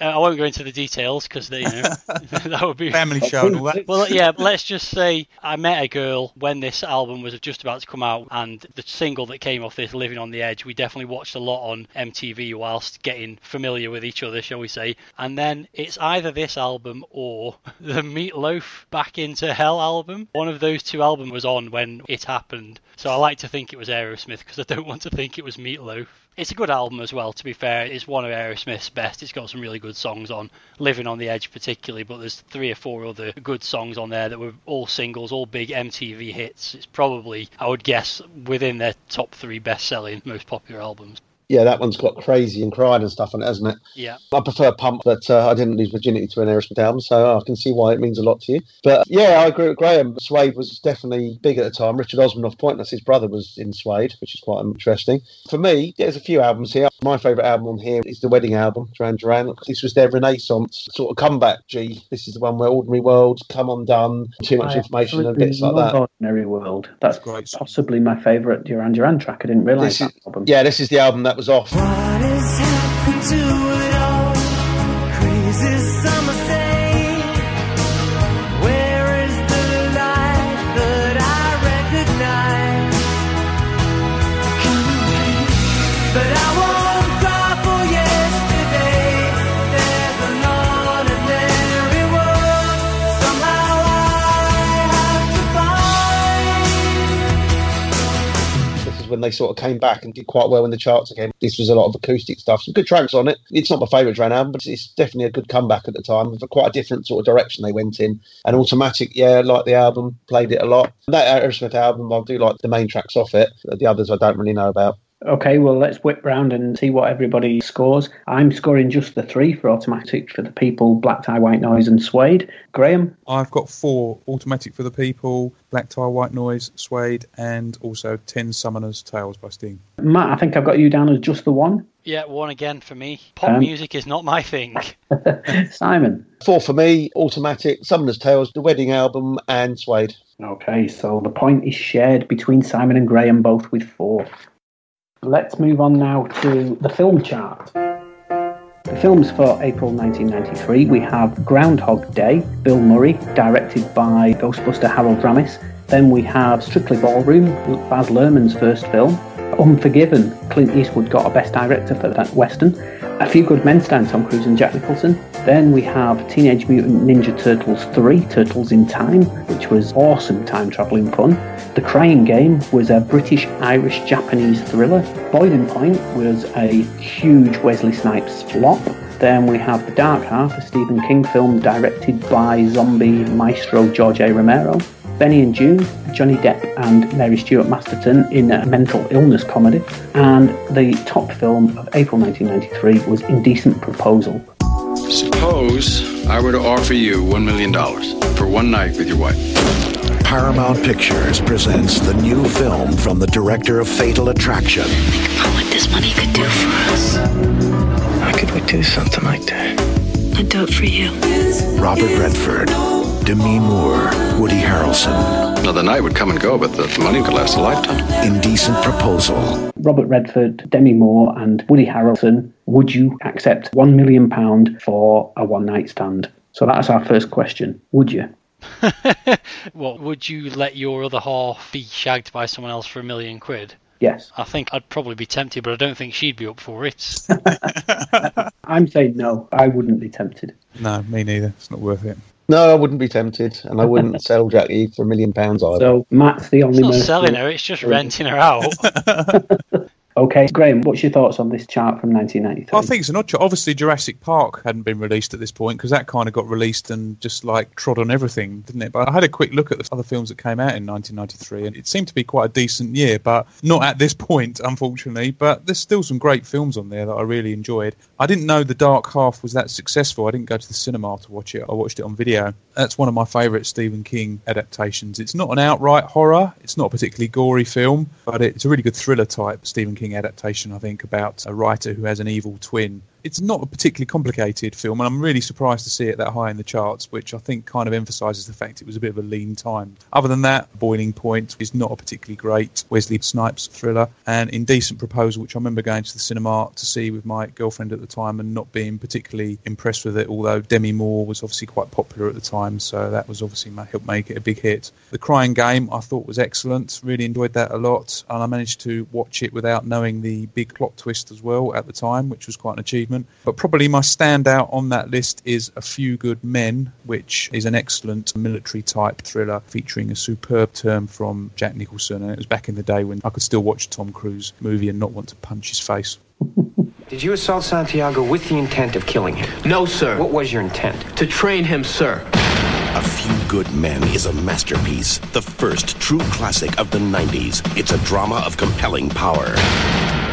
Uh, I won't go into the details because you know that would be family show and all that. Well, yeah, let's just say I met a girl when this album was just about to come out, and the single that came off this, "Living on the Edge," we definitely watched a lot on MTV whilst getting familiar with each other, shall we say? And then it's either this album or the Meatloaf "Back into Hell" album. One of those two albums was on when it happened, so I like to think it was Aerosmith because I don't want to think it was Meatloaf. It's a good album as well, to be fair. It's one of Aerosmith's best. It's got some really good songs on, Living on the Edge particularly, but there's three or four other good songs on there that were all singles, all big MTV hits. It's probably, I would guess, within their top three best selling, most popular albums. Yeah, that one's got crazy and cried and stuff on it, hasn't it? Yeah. I prefer Pump, but uh, I didn't lose virginity to an Aerosmith album, so I can see why it means a lot to you. But yeah, I agree with Graham. Suede was definitely big at the time. Richard Osman off Pointless, his brother was in Suede, which is quite interesting. For me, there's a few albums here. My favourite album on here is the Wedding album, Duran Duran. This was their Renaissance sort of comeback. Gee, this is the one where Ordinary World, Come Undone, Too Much I Information, and absolutely bits like that. Ordinary World. That's Great. possibly my favourite Duran Duran track. I didn't realise This that is- album. Yeah, this is the album that was off. What has happened to it all? Is they sort of came back and did quite well in the charts again. This was a lot of acoustic stuff, some good tracks on it. It's not my favourite Dran album, but it's definitely a good comeback at the time. With quite a different sort of direction they went in. And Automatic, yeah, like the album, played it a lot. That Aerosmith album, I do like the main tracks off it. The others I don't really know about. Okay, well, let's whip round and see what everybody scores. I'm scoring just the three for automatic for the people, Black Tie, White Noise, and Suede. Graham? I've got four automatic for the people, Black Tie, White Noise, Suede, and also 10 Summoners Tales by Sting. Matt, I think I've got you down as just the one. Yeah, one again for me. Pop Um, music is not my thing. Simon? Four for me, Automatic, Summoner's Tales, the wedding album, and Suede. Okay, so the point is shared between Simon and Graham, both with four. Let's move on now to the film chart. The films for April 1993 we have Groundhog Day, Bill Murray, directed by Ghostbuster Harold Ramis. Then we have Strictly Ballroom, Baz Luhrmann's first film. Unforgiven, Clint Eastwood got a Best Director for that Western. A Few Good Men starring Tom Cruise and Jack Nicholson. Then we have Teenage Mutant Ninja Turtles 3, Turtles in Time, which was awesome time travelling fun. The Crying Game was a British, Irish, Japanese thriller. Boiling Point was a huge Wesley Snipes flop. Then we have The Dark Half, a Stephen King film directed by zombie maestro George A. Romero. Benny and Joon, Johnny Depp and Mary Stuart Masterson in a mental illness comedy. And the top film of April 1993 was Indecent Proposal. Suppose I were to offer you $1 million for one night with your wife. Paramount Pictures presents the new film from the director of Fatal Attraction. Think about what this money could do for us. How could we do something like that? I'd do it for you. Robert Redford, Demi Moore, Woody Harrelson. Now, the night would come and go, but the money could last a lifetime. Indecent Proposal. Robert Redford, Demi Moore, and Woody Harrelson. Would you accept £1 million for a one night stand? So that's our first question. Would you? what would you let your other half be shagged by someone else for a million quid? Yes. I think I'd probably be tempted, but I don't think she'd be up for it. I'm saying no. I wouldn't be tempted. No, me neither. It's not worth it. No, I wouldn't be tempted, and I wouldn't sell Jackie for a million pounds either. So Matt's the only It's not mercenary. selling her, it's just renting her out. Okay, Graham, what's your thoughts on this chart from 1993? I think it's an odd choice. Obviously, Jurassic Park hadn't been released at this point because that kind of got released and just like trod on everything, didn't it? But I had a quick look at the other films that came out in 1993, and it seemed to be quite a decent year, but not at this point, unfortunately. But there's still some great films on there that I really enjoyed. I didn't know The Dark Half was that successful. I didn't go to the cinema to watch it. I watched it on video. That's one of my favourite Stephen King adaptations. It's not an outright horror. It's not a particularly gory film, but it's a really good thriller type Stephen King adaptation. I think about a writer who has an evil twin. It's not a particularly complicated film, and I'm really surprised to see it that high in the charts, which I think kind of emphasises the fact it was a bit of a lean time. Other than that, Boiling Point is not a particularly great Wesley Snipes thriller, and Indecent Proposal, which I remember going to the cinema to see with my girlfriend at the time and not being particularly impressed with it, although Demi Moore was obviously quite popular at the time, so that was obviously helped make it a big hit. The Crying Game I thought was excellent, really enjoyed that a lot, and I managed to watch it without knowing the big plot twist as well at the time, which was quite an achievement. But probably my standout on that list is A Few Good Men, which is an excellent military type thriller featuring a superb term from Jack Nicholson, and it was back in the day when I could still watch a Tom Cruise movie and not want to punch his face. Did you assault Santiago with the intent of killing him? No, sir. What was your intent? To train him, sir. A Few Good Men is a masterpiece, the first true classic of the 90s. It's a drama of compelling power.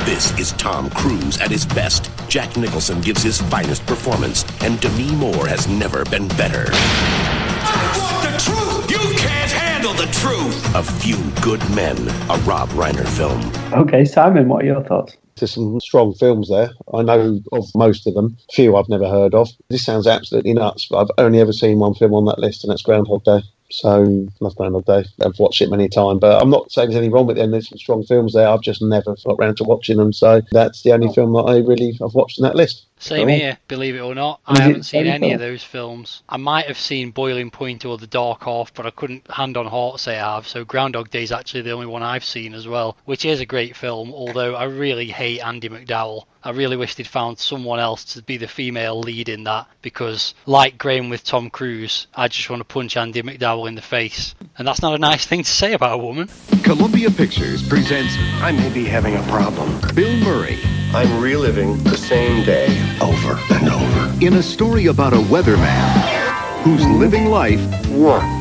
This is Tom Cruise at his best. Jack Nicholson gives his finest performance, and Demi Moore has never been better. The truth! You can't handle the truth! A Few Good Men, a Rob Reiner film. Okay, Simon, what are your thoughts? There's some strong films there. I know of most of them. Few I've never heard of. This sounds absolutely nuts, but I've only ever seen one film on that list, and that's Groundhog Day. So that's Groundhog Day. I've watched it many times, but I'm not saying there's anything wrong with them. There's some strong films there. I've just never got round to watching them. So that's the only oh. film that I really I've watched in that list. Same Cool. here, believe it or not. Was I haven't seen any cool? of those films. I might have seen Boiling Point or The Dark Half, but I couldn't hand on heart say I have. So Groundhog Day is actually the only one I've seen as well, which is a great film. Although I really hate Andie MacDowell. I really wish they'd found someone else to be the female lead in that because, like Graham with Tom Cruise, I just want to punch Andie MacDowell in the face, and that's not a nice thing to say about a woman. Columbia Pictures presents I may be having a problem. Bill Murray I'm reliving the same day over and over. in a story about a weatherman who's living life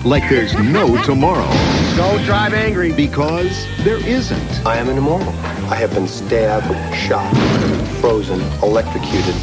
like there's no tomorrow. Don't drive angry. Because there isn't. I am an immortal. I have been stabbed, shot, frozen, electrocuted.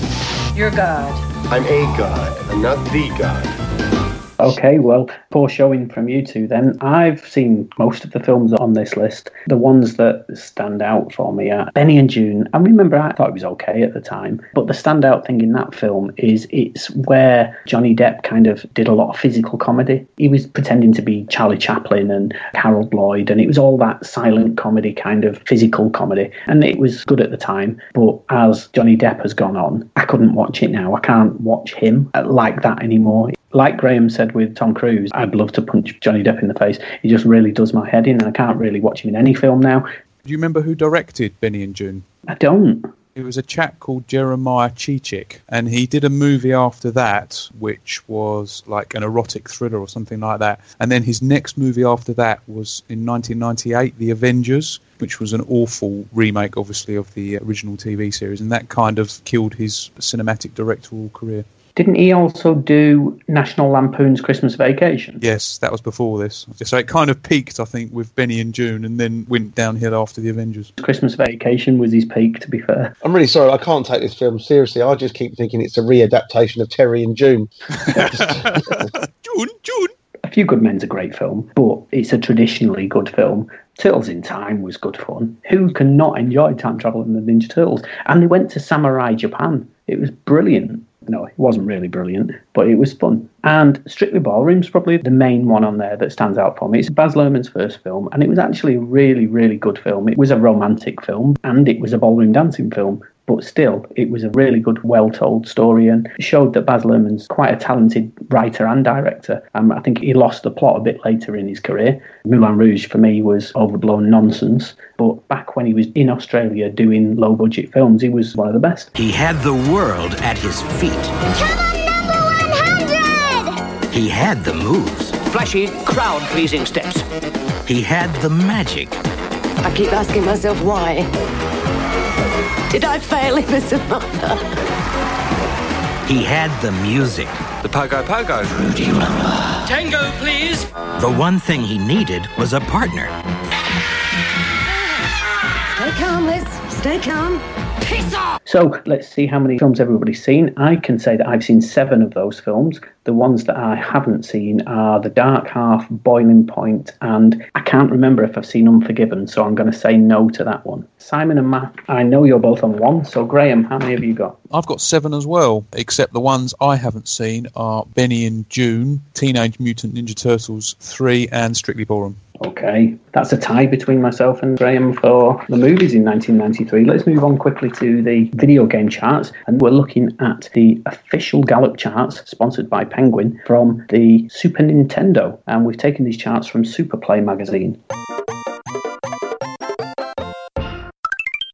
You're God. I'm a god. I'm not the god. Okay, well, poor showing from you two then. I've seen most of the films on this list. The ones that stand out for me are Benny and Joon. I remember I thought it was okay at the time, but the standout thing in that film is it's where Johnny Depp kind of did a lot of physical comedy. He was pretending to be Charlie Chaplin and Harold Lloyd, and it was all that silent comedy kind of physical comedy. And it was good at the time, but as Johnny Depp has gone on, I couldn't watch it now. I can't watch him like that anymore like Graham said with Tom Cruise, I'd love to punch Johnny Depp in the face. He just really does my head in, and I can't really watch him in any film now. Do you remember who directed Benny and Joon? I don't. It was a chap called Jeremiah Chechik, and he did a movie after that, which was like an erotic thriller or something like that. And then his next movie after that was in 1998, The Avengers, which was an awful remake, obviously, of the original TV series, and that kind of killed his cinematic directorial career. Didn't he also do National Lampoon's Christmas Vacation? Yes, that was before this. So it kind of peaked, I think, with Benny and Joon, and then went downhill after The Avengers. Christmas Vacation was his peak, to be fair. I'm really sorry, I can't take this film seriously. I just keep thinking it's a readaptation of Terry and June. June, June. A Few Good Men's a great film, but it's a traditionally good film. Turtles in Time was good fun. Who can not enjoy Time Travel and the Ninja Turtles? And they went to Samurai Japan. It was brilliant. No, it wasn't really brilliant, but it was fun. And Strictly Ballroom's probably the main one on there that stands out for me. It's Baz Luhrmann's first film, and it was actually a really, really good film. It was a romantic film, and it was a ballroom dancing film. But still, it was a really good, well told story and showed that Baz Luhrmann's quite a talented writer and director. Um, I think he lost the plot a bit later in his career. Moulin Rouge, for me, was overblown nonsense. But back when he was in Australia doing low budget films, he was one of the best. He had the world at his feet. He had the moves. Flashy, crowd pleasing steps. He had the magic. I keep asking myself why. Did I fail him as a mother? He had the music. The Pogo Pogo. Rudy you remember? Tango, please. The one thing he needed was a partner. Stay calm, Liz. Stay calm. Piss off! So let's see how many films everybody's seen. I can say that I've seen seven of those films. The ones that I haven't seen are The Dark Half, Boiling Point, and I can't remember if I've seen Unforgiven, so I'm going to say no to that one. Simon and Matt, I know you're both on one, so Graham, how many have you got? I've got seven as well, except the ones I haven't seen are Benny and Joon, Teenage Mutant Ninja Turtles 3, and Strictly Ballroom. Okay, that's a tie between myself and Graham for the movies in 1993. Let's move on quickly to the video game charts, and we're looking at the official Gallup charts sponsored by Penguin from the Super Nintendo, and we've taken these charts from Superplay magazine.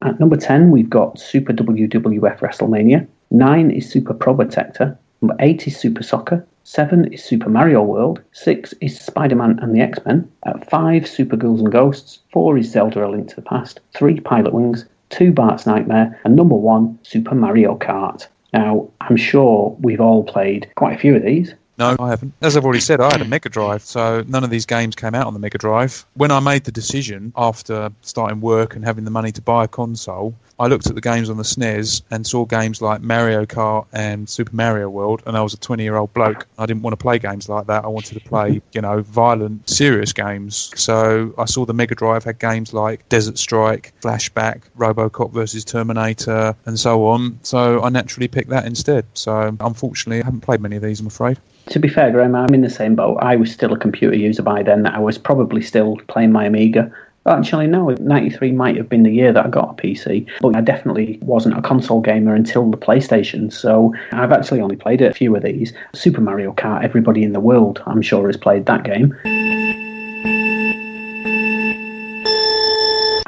At number 10, we've got Super WWF WrestleMania. 9 is Super Probotector. Number 8 is Super Soccer. 7 is Super Mario World. 6 is Spider Man and the X Men. At uh, 5, Super Ghouls and Ghosts. 4 is Zelda A Link to the Past. 3, Pilot Wings. 2, Bart's Nightmare. And number 1, Super Mario Kart. Now, I'm sure we've all played quite a few of these. No, I haven't. As I've already said, I had a Mega Drive, so none of these games came out on the Mega Drive. When I made the decision after starting work and having the money to buy a console, I looked at the games on the SNES and saw games like Mario Kart and Super Mario World, and I was a 20 year old bloke. I didn't want to play games like that. I wanted to play, you know, violent, serious games. So I saw the Mega Drive had games like Desert Strike, Flashback, Robocop versus Terminator, and so on. So I naturally picked that instead. So unfortunately, I haven't played many of these, I'm afraid. To be fair, Graham, I'm in the same boat. I was still a computer user by then. I was probably still playing my Amiga. Actually, no. 93 might have been the year that I got a PC, but I definitely wasn't a console gamer until the PlayStation. So I've actually only played a few of these. Super Mario Kart, everybody in the world, I'm sure, has played that game.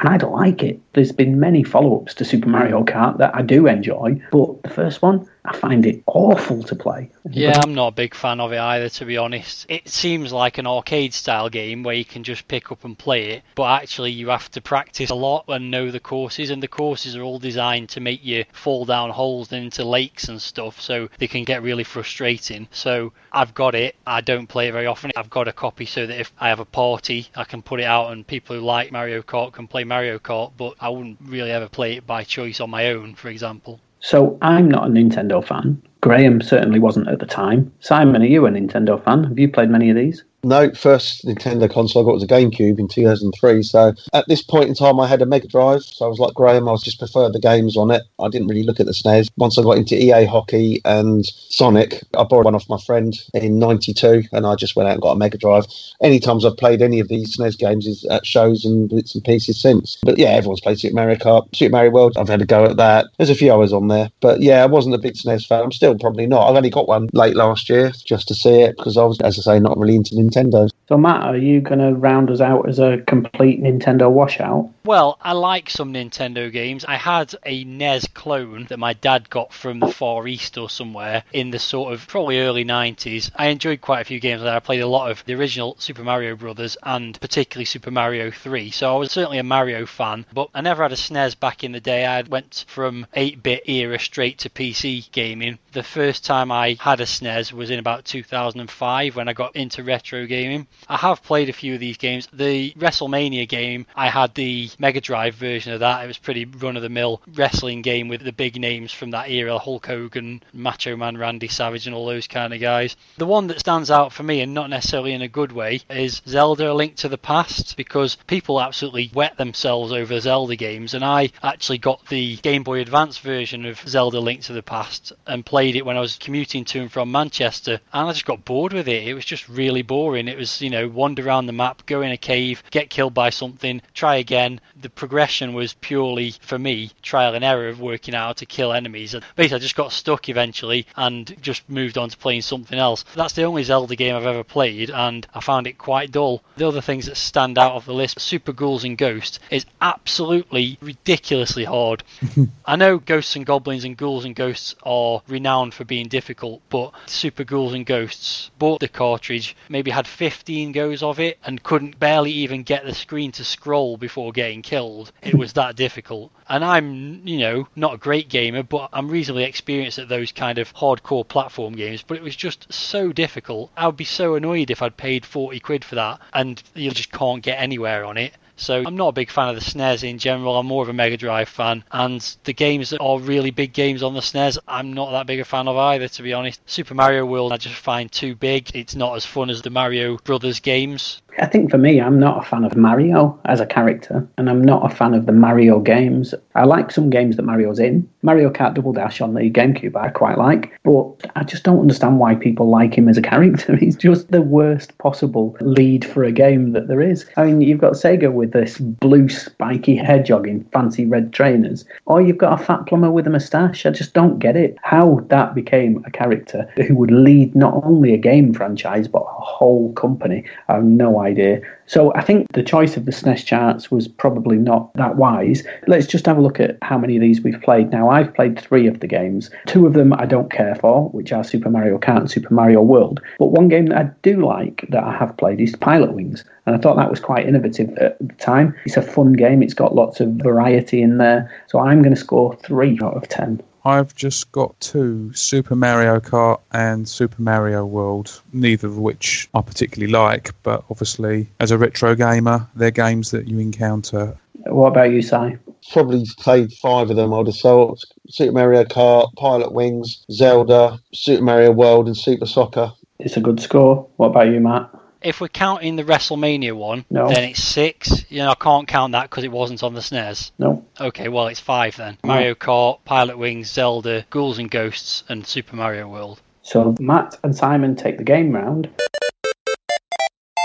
And I don't like it. There's been many follow ups to Super Mario Kart that I do enjoy, but the first one, I find it awful to play. Yeah, I'm not a big fan of it either, to be honest. It seems like an arcade style game where you can just pick up and play it, but actually you have to practice a lot and know the courses, and the courses are all designed to make you fall down holes and into lakes and stuff, so they can get really frustrating. So I've got it. I don't play it very often. I've got a copy so that if I have a party, I can put it out and people who like Mario Kart can play Mario Kart, but I wouldn't really ever play it by choice on my own, for example. So I'm not a Nintendo fan. Graham certainly wasn't at the time. Simon, are you a Nintendo fan? Have you played many of these? No, first Nintendo console I got was a GameCube in 2003. So at this point in time, I had a Mega Drive. So I was like Graham, I just preferred the games on it. I didn't really look at the SNES. Once I got into EA Hockey and Sonic, I borrowed one off my friend in 92 and I just went out and got a Mega Drive. Any times I've played any of these SNES games is at shows and bits and pieces since. But yeah, everyone's played Super Mario Kart, Super Mario World. I've had a go at that. There's a few hours on there. But yeah, I wasn't a big SNES fan. I'm still probably not. I've only got one late last year just to see it because I was, as I say, not really into Nintendo. So, Matt, are you going to round us out as a complete Nintendo washout? Well, I like some Nintendo games. I had a NES clone that my dad got from the Far East or somewhere in the sort of probably early 90s. I enjoyed quite a few games there. I played a lot of the original Super Mario Brothers and particularly Super Mario 3. So I was certainly a Mario fan, but I never had a SNES back in the day. I went from 8 bit era straight to PC gaming. The first time I had a SNES was in about 2005 when I got into retro gaming. I have played a few of these games. The WrestleMania game, I had the Mega Drive version of that. It was pretty run of the mill wrestling game with the big names from that era Hulk Hogan, Macho Man Randy Savage, and all those kind of guys. The one that stands out for me, and not necessarily in a good way, is Zelda A Link to the Past because people absolutely wet themselves over Zelda games, and I actually got the Game Boy Advance version of Zelda Link to the Past and played it when I was commuting to and from Manchester, and I just got bored with it. It was just really boring. It was, you know, wander around the map, go in a cave, get killed by something, try again. The progression was purely, for me, trial and error of working out how to kill enemies. And basically, I just got stuck eventually and just moved on to playing something else. That's the only Zelda game I've ever played, and I found it quite dull. The other things that stand out of the list, Super Ghouls and Ghosts, is absolutely ridiculously hard. I know Ghosts and Goblins and Ghouls and Ghosts are renowned for being difficult, but Super Ghouls and Ghosts bought the cartridge, maybe had 15 goes of it, and couldn't barely even get the screen to scroll before getting killed. It was that difficult. And I'm, you know, not a great gamer, but I'm reasonably experienced at those kind of hardcore platform games. But it was just so difficult. I would be so annoyed if I'd paid 40 quid for that and you just can't get anywhere on it. So I'm not a big fan of the SNES in general. I'm more of a Mega Drive fan. And the games that are really big games on the SNES, I'm not that big a fan of either, to be honest. Super Mario World, I just find too big. It's not as fun as the Mario Brothers games. I think for me, I'm not a fan of Mario as a character, and I'm not a fan of the Mario games. I like some games that Mario's in. Mario Kart Double Dash on the GameCube, I quite like, but I just don't understand why people like him as a character. He's just the worst possible lead for a game that there is. I mean, you've got Sega with this blue spiky hedgehog in fancy red trainers, or you've got a fat plumber with a moustache. I just don't get it. How that became a character who would lead not only a game franchise, but a whole company, I have no idea idea. So I think the choice of the SNES charts was probably not that wise. Let's just have a look at how many of these we've played. Now, I've played three of the games. Two of them I don't care for, which are Super Mario Kart and Super Mario World. But one game that I do like that I have played is Pilot Wings. And I thought that was quite innovative at the time. It's a fun game, it's got lots of variety in there. So I'm going to score three out of ten. I've just got two Super Mario Kart and Super Mario World, neither of which I particularly like, but obviously, as a retro gamer, they're games that you encounter. What about you, Si? Probably played five of them, I'd have thought. Super Mario Kart, Pilot Wings, Zelda, Super Mario World, and Super Soccer. It's a good score. What about you, Matt? If we're counting the WrestleMania one, No. then it's six. You know, I can't count that because it wasn't on the SNES. No. Okay, well, it's five then. Mario Kart, Pilot Wings, Zelda, Ghouls and Ghosts, and Super Mario World. So Matt and Simon take the game round.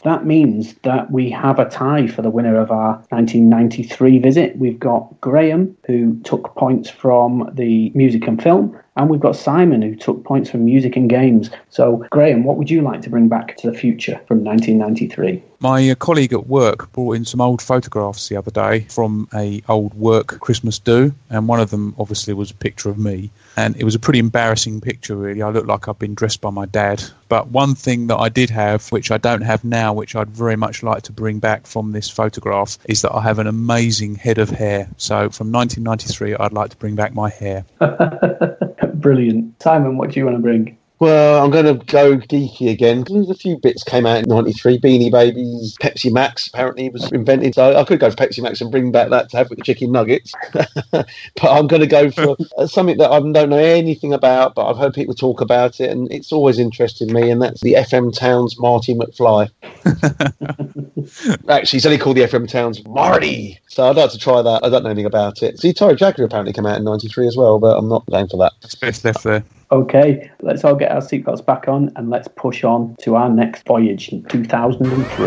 That means that we have a tie for the winner of our 1993 visit. We've got Graham, who took points from the music and film, and we've got Simon, who took points from music and games. So, Graham, what would you like to bring back to the future from 1993? My uh, colleague at work brought in some old photographs the other day from a old work Christmas do, and one of them obviously was a picture of me, and it was a pretty embarrassing picture. Really, I looked like I'd been dressed by my dad. But one thing that I did have, which I don't have now, which I'd very much like to bring back from this photograph, is that I have an amazing head of hair. So from 1993, I'd like to bring back my hair. Brilliant. Simon, what do you want to bring? Well, I'm going to go geeky again. There's a few bits came out in '93. Beanie Babies, Pepsi Max apparently was invented. So I could go for Pepsi Max and bring back that to have with the chicken nuggets. but I'm going to go for uh, something that I don't know anything about, but I've heard people talk about it, and it's always interested me. And that's the FM Towns Marty McFly. Actually, it's only called the FM Towns Marty. So I'd like to try that. I don't know anything about it. See, Atari Jaguar apparently came out in '93 as well, but I'm not going for that. Best left there. Okay, let's all get our seatbelts back on and let's push on to our next voyage in 2003.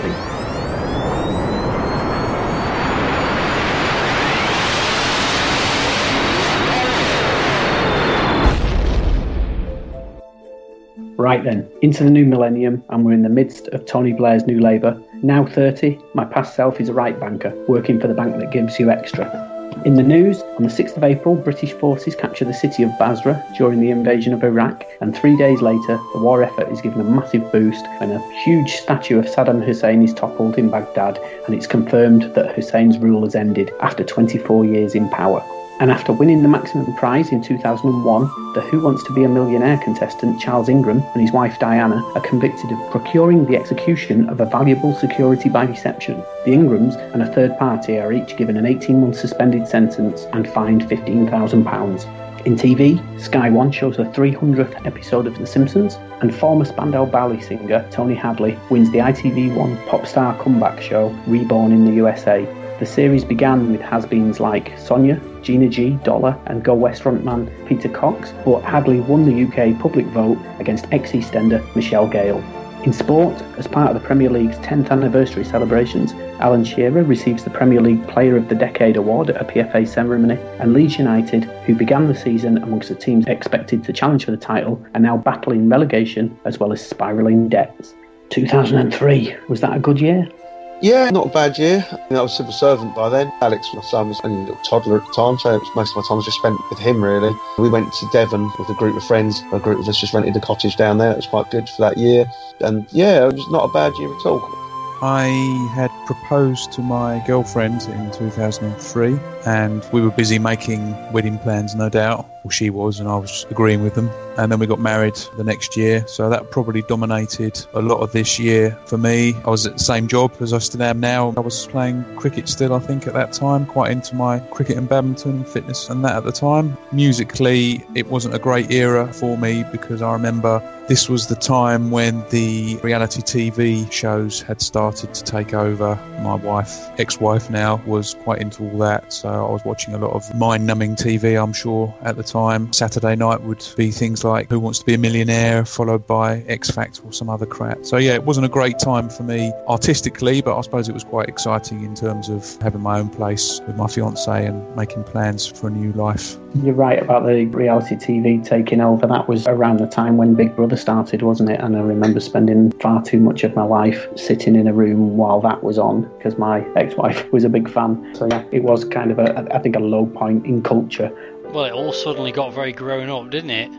Right then, into the new millennium, and we're in the midst of Tony Blair's new Labour. Now 30, my past self is a right banker, working for the bank that gives you extra. In the news, on the 6th of April, British forces capture the city of Basra during the invasion of Iraq, and three days later, the war effort is given a massive boost when a huge statue of Saddam Hussein is toppled in Baghdad, and it's confirmed that Hussein's rule has ended after 24 years in power. And after winning the maximum prize in 2001, the Who Wants to Be a Millionaire contestant Charles Ingram and his wife Diana are convicted of procuring the execution of a valuable security by deception. The Ingrams and a third party are each given an 18 month suspended sentence and fined £15,000. In TV, Sky One shows the 300th episode of The Simpsons, and former Spandau Ballet singer Tony Hadley wins the ITV1 pop star comeback show Reborn in the USA. The series began with has-beens like Sonia, Gina G, Dollar, and Go West frontman Peter Cox, but Hadley won the UK public vote against ex-EastEnder Michelle Gale. In sport, as part of the Premier League's 10th anniversary celebrations, Alan Shearer receives the Premier League Player of the Decade award at a PFA ceremony, and Leeds United, who began the season amongst the teams expected to challenge for the title, are now battling relegation as well as spiralling debts. 2003, was that a good year? Yeah, not a bad year. I, mean, I was civil servant by then. Alex, my son, was only a little toddler at the time, so most of my time was just spent with him, really. We went to Devon with a group of friends. A group of us just rented a cottage down there. It was quite good for that year. And yeah, it was not a bad year at all. I had proposed to my girlfriend in 2003, and we were busy making wedding plans, no doubt. She was, and I was agreeing with them. And then we got married the next year, so that probably dominated a lot of this year for me. I was at the same job as I still am now. I was playing cricket still, I think, at that time, quite into my cricket and badminton, fitness, and that at the time. Musically, it wasn't a great era for me because I remember this was the time when the reality TV shows had started to take over. My wife, ex wife now, was quite into all that. So I was watching a lot of mind numbing TV, I'm sure, at the time. Saturday night would be things like Who Wants to Be a Millionaire, followed by X Factor or some other crap. So yeah, it wasn't a great time for me artistically, but I suppose it was quite exciting in terms of having my own place with my fiance and making plans for a new life. You're right about the reality TV taking over. That was around the time when Big Brother started, wasn't it? And I remember spending far too much of my life sitting in a room while that was on because my ex-wife was a big fan. So yeah, it was kind of a, I think, a low point in culture. Well, it all suddenly got very grown up, didn't it?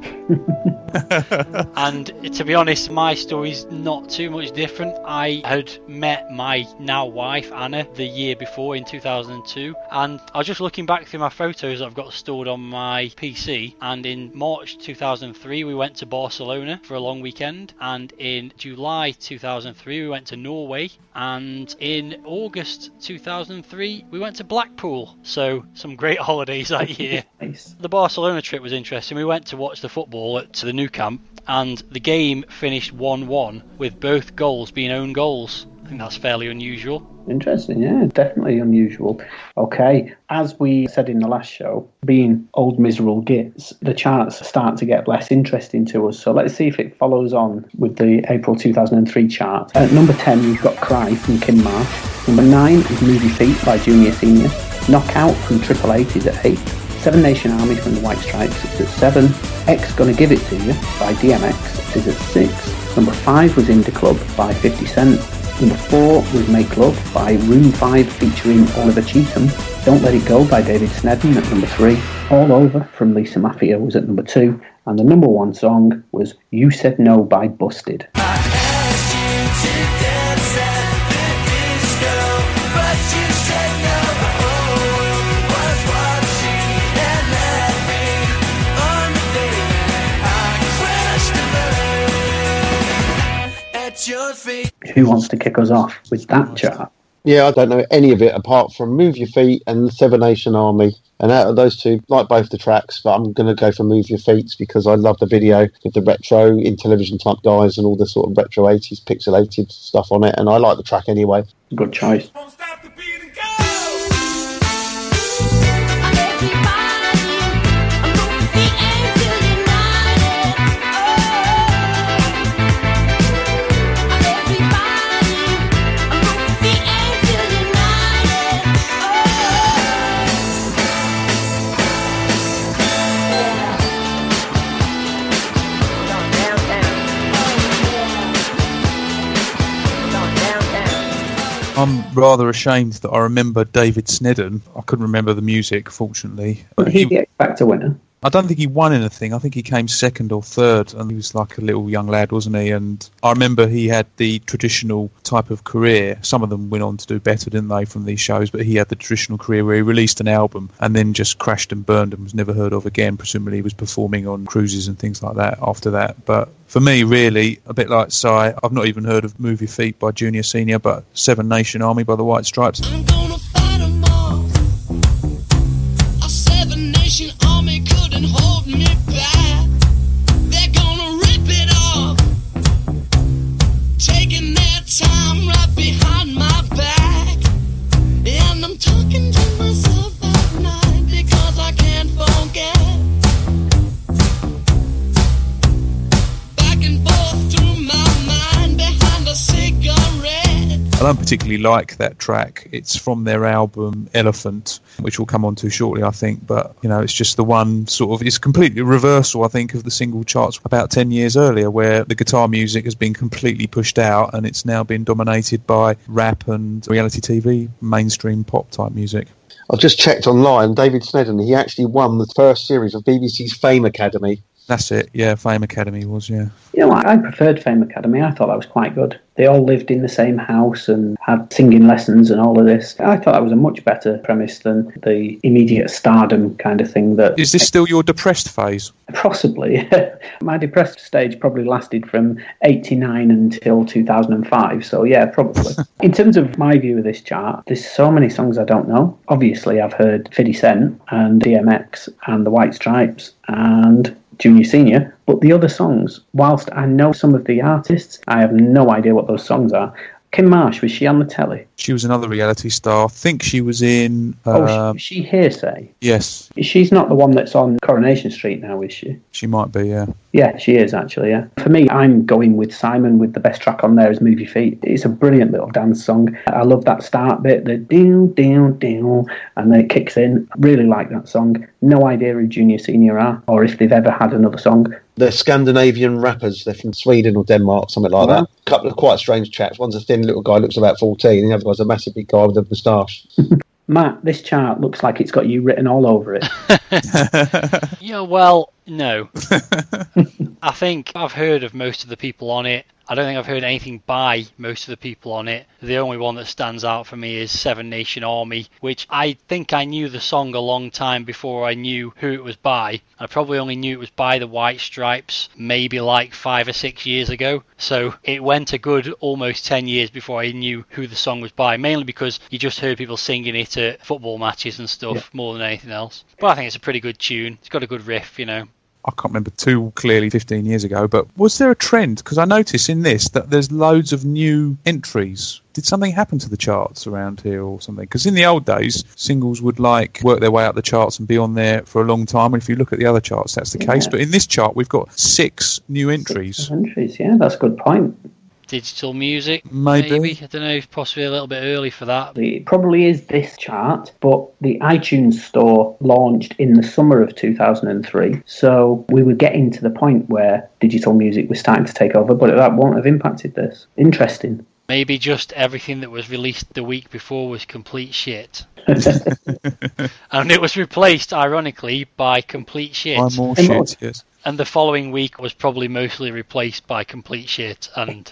and to be honest, my story's not too much different. I had met my now wife Anna the year before in 2002, and I was just looking back through my photos I've got stored on my PC. And in March 2003, we went to Barcelona for a long weekend, and in July 2003, we went to Norway, and in August 2003, we went to Blackpool. So, some great holidays that year. Nice. The Barcelona trip was interesting. We went to watch the football at to the Nou Camp, and the game finished 1 1 with both goals being own goals. I think that's fairly unusual. Interesting, yeah, definitely unusual. Okay, as we said in the last show, being old miserable gits, the charts start to get less interesting to us. So let's see if it follows on with the April 2003 chart. At number 10, we've got Cry from Kim Marsh. Number 9 is Move Your Feet by Junior Senior. Knockout from Triple Eight is at 8. Seven Nation Army from the White Stripes is at 7. X Gonna Give It To You by DMX is at 6. Number 5 was In Da Club by 50 Cent. Number 4 was Make Love by Room 5 featuring Oliver Cheatham. Don't Let It Go by David Sneddon at number 3. All Over from Lisa Maffia was at number 2. And the number 1 song was You Said No by Busted. Who wants to kick us off with that chart? Yeah, I don't know any of it apart from Move Your Feet and Seven Nation Army. And out of those two, like both the tracks, but I'm going to go for Move Your Feet because I love the video with the retro Intellivision type guys and all the sort of retro 80s pixelated stuff on it. And I like the track anyway. Good choice. I'm rather ashamed that I remember David Sneddon. I couldn't remember the music, fortunately. Was uh, he the X Factor winner? I don't think he won anything. I think he came second or third, and he was like a little young lad, wasn't he? And I remember he had the traditional type of career. Some of them went on to do better, didn't they, from these shows? But he had the traditional career where he released an album and then just crashed and burned and was never heard of again. Presumably, he was performing on cruises and things like that after that. But for me, really, a bit like Si, I've not even heard of Move Your Feet by Junior Senior, but Seven Nation Army by the White Stripes. I don't particularly like that track. It's from their album Elephant, which we'll come on to shortly, I think. But you know, it's just the one sort of. It's completely reversal, I think, of the single charts about ten years earlier, where the guitar music has been completely pushed out and it's now been dominated by rap and reality TV, mainstream pop type music. I've just checked online. David Sneddon, he actually won the first series of BBC's Fame Academy. That's it. Yeah, Fame Academy was. Yeah. You know, I I preferred Fame Academy. I thought that was quite good. They all lived in the same house and had singing lessons and all of this. I thought that was a much better premise than the immediate stardom kind of thing that. Is this still your depressed phase? Possibly. My depressed stage probably lasted from 89 until 2005. So, yeah, probably. In terms of my view of this chart, there's so many songs I don't know. Obviously, I've heard 50 Cent and DMX and the White Stripes and Junior Senior, but the other songs, whilst I know some of the artists, I have no idea what those songs are. Kim Marsh, was she on the telly? She was another reality star. I think she was in. Oh, Um, she, she Hear'Say. yes, She's not the one that's on Coronation Street now, is she? she might be. Yeah. Yeah, she is actually. Yeah. For me, I'm going with Simon with the best track on there is "Move Your Feet." It's a brilliant little dance song. I love that start bit, the ding ding ding, and then it kicks in. Really like that song. No idea who Junior Senior are, or if they've ever had another song. They're Scandinavian rappers. They're from Sweden or Denmark, something like that. A couple of quite strange chaps. One's a thin little guy, looks about 14, and the other guy's a massive big guy with a moustache. Matt, this chart looks like it's got you written all over it. Yeah, well, no. I think I've heard of most of the people on it. I don't think I've heard anything by most of the people on it. The only one that stands out for me is Seven Nation Army, which I think I knew the song a long time before I knew who it was by. I probably only knew it was by the White Stripes maybe like five or six years ago. So it went a good almost 10 years before I knew who the song was by, mainly because you just heard people singing it at football matches and stuff more than anything else. But I think it's a pretty good tune. It's got a good riff, you know. I can't remember too clearly 15 years ago, but was there a trend? Because I notice in this that there's loads of new entries. Did something happen to the charts around here or something? Because in the old days, singles would like work their way up the charts and be on there for a long time. And if you look at the other charts, that's the case. But in this chart, we've got six new entries. Entries, yeah, that's a good point. Digital music, Maybe. I don't know, if possibly a little bit early for that. It probably is this chart, but the iTunes store launched in the summer of 2003. So we were getting to the point where digital music was starting to take over, but that won't have impacted this. Interesting. Maybe just everything that was released the week before was complete shit. and it was replaced, ironically, by complete shit. By more shit, yes. And the following week was probably mostly replaced by complete shit. And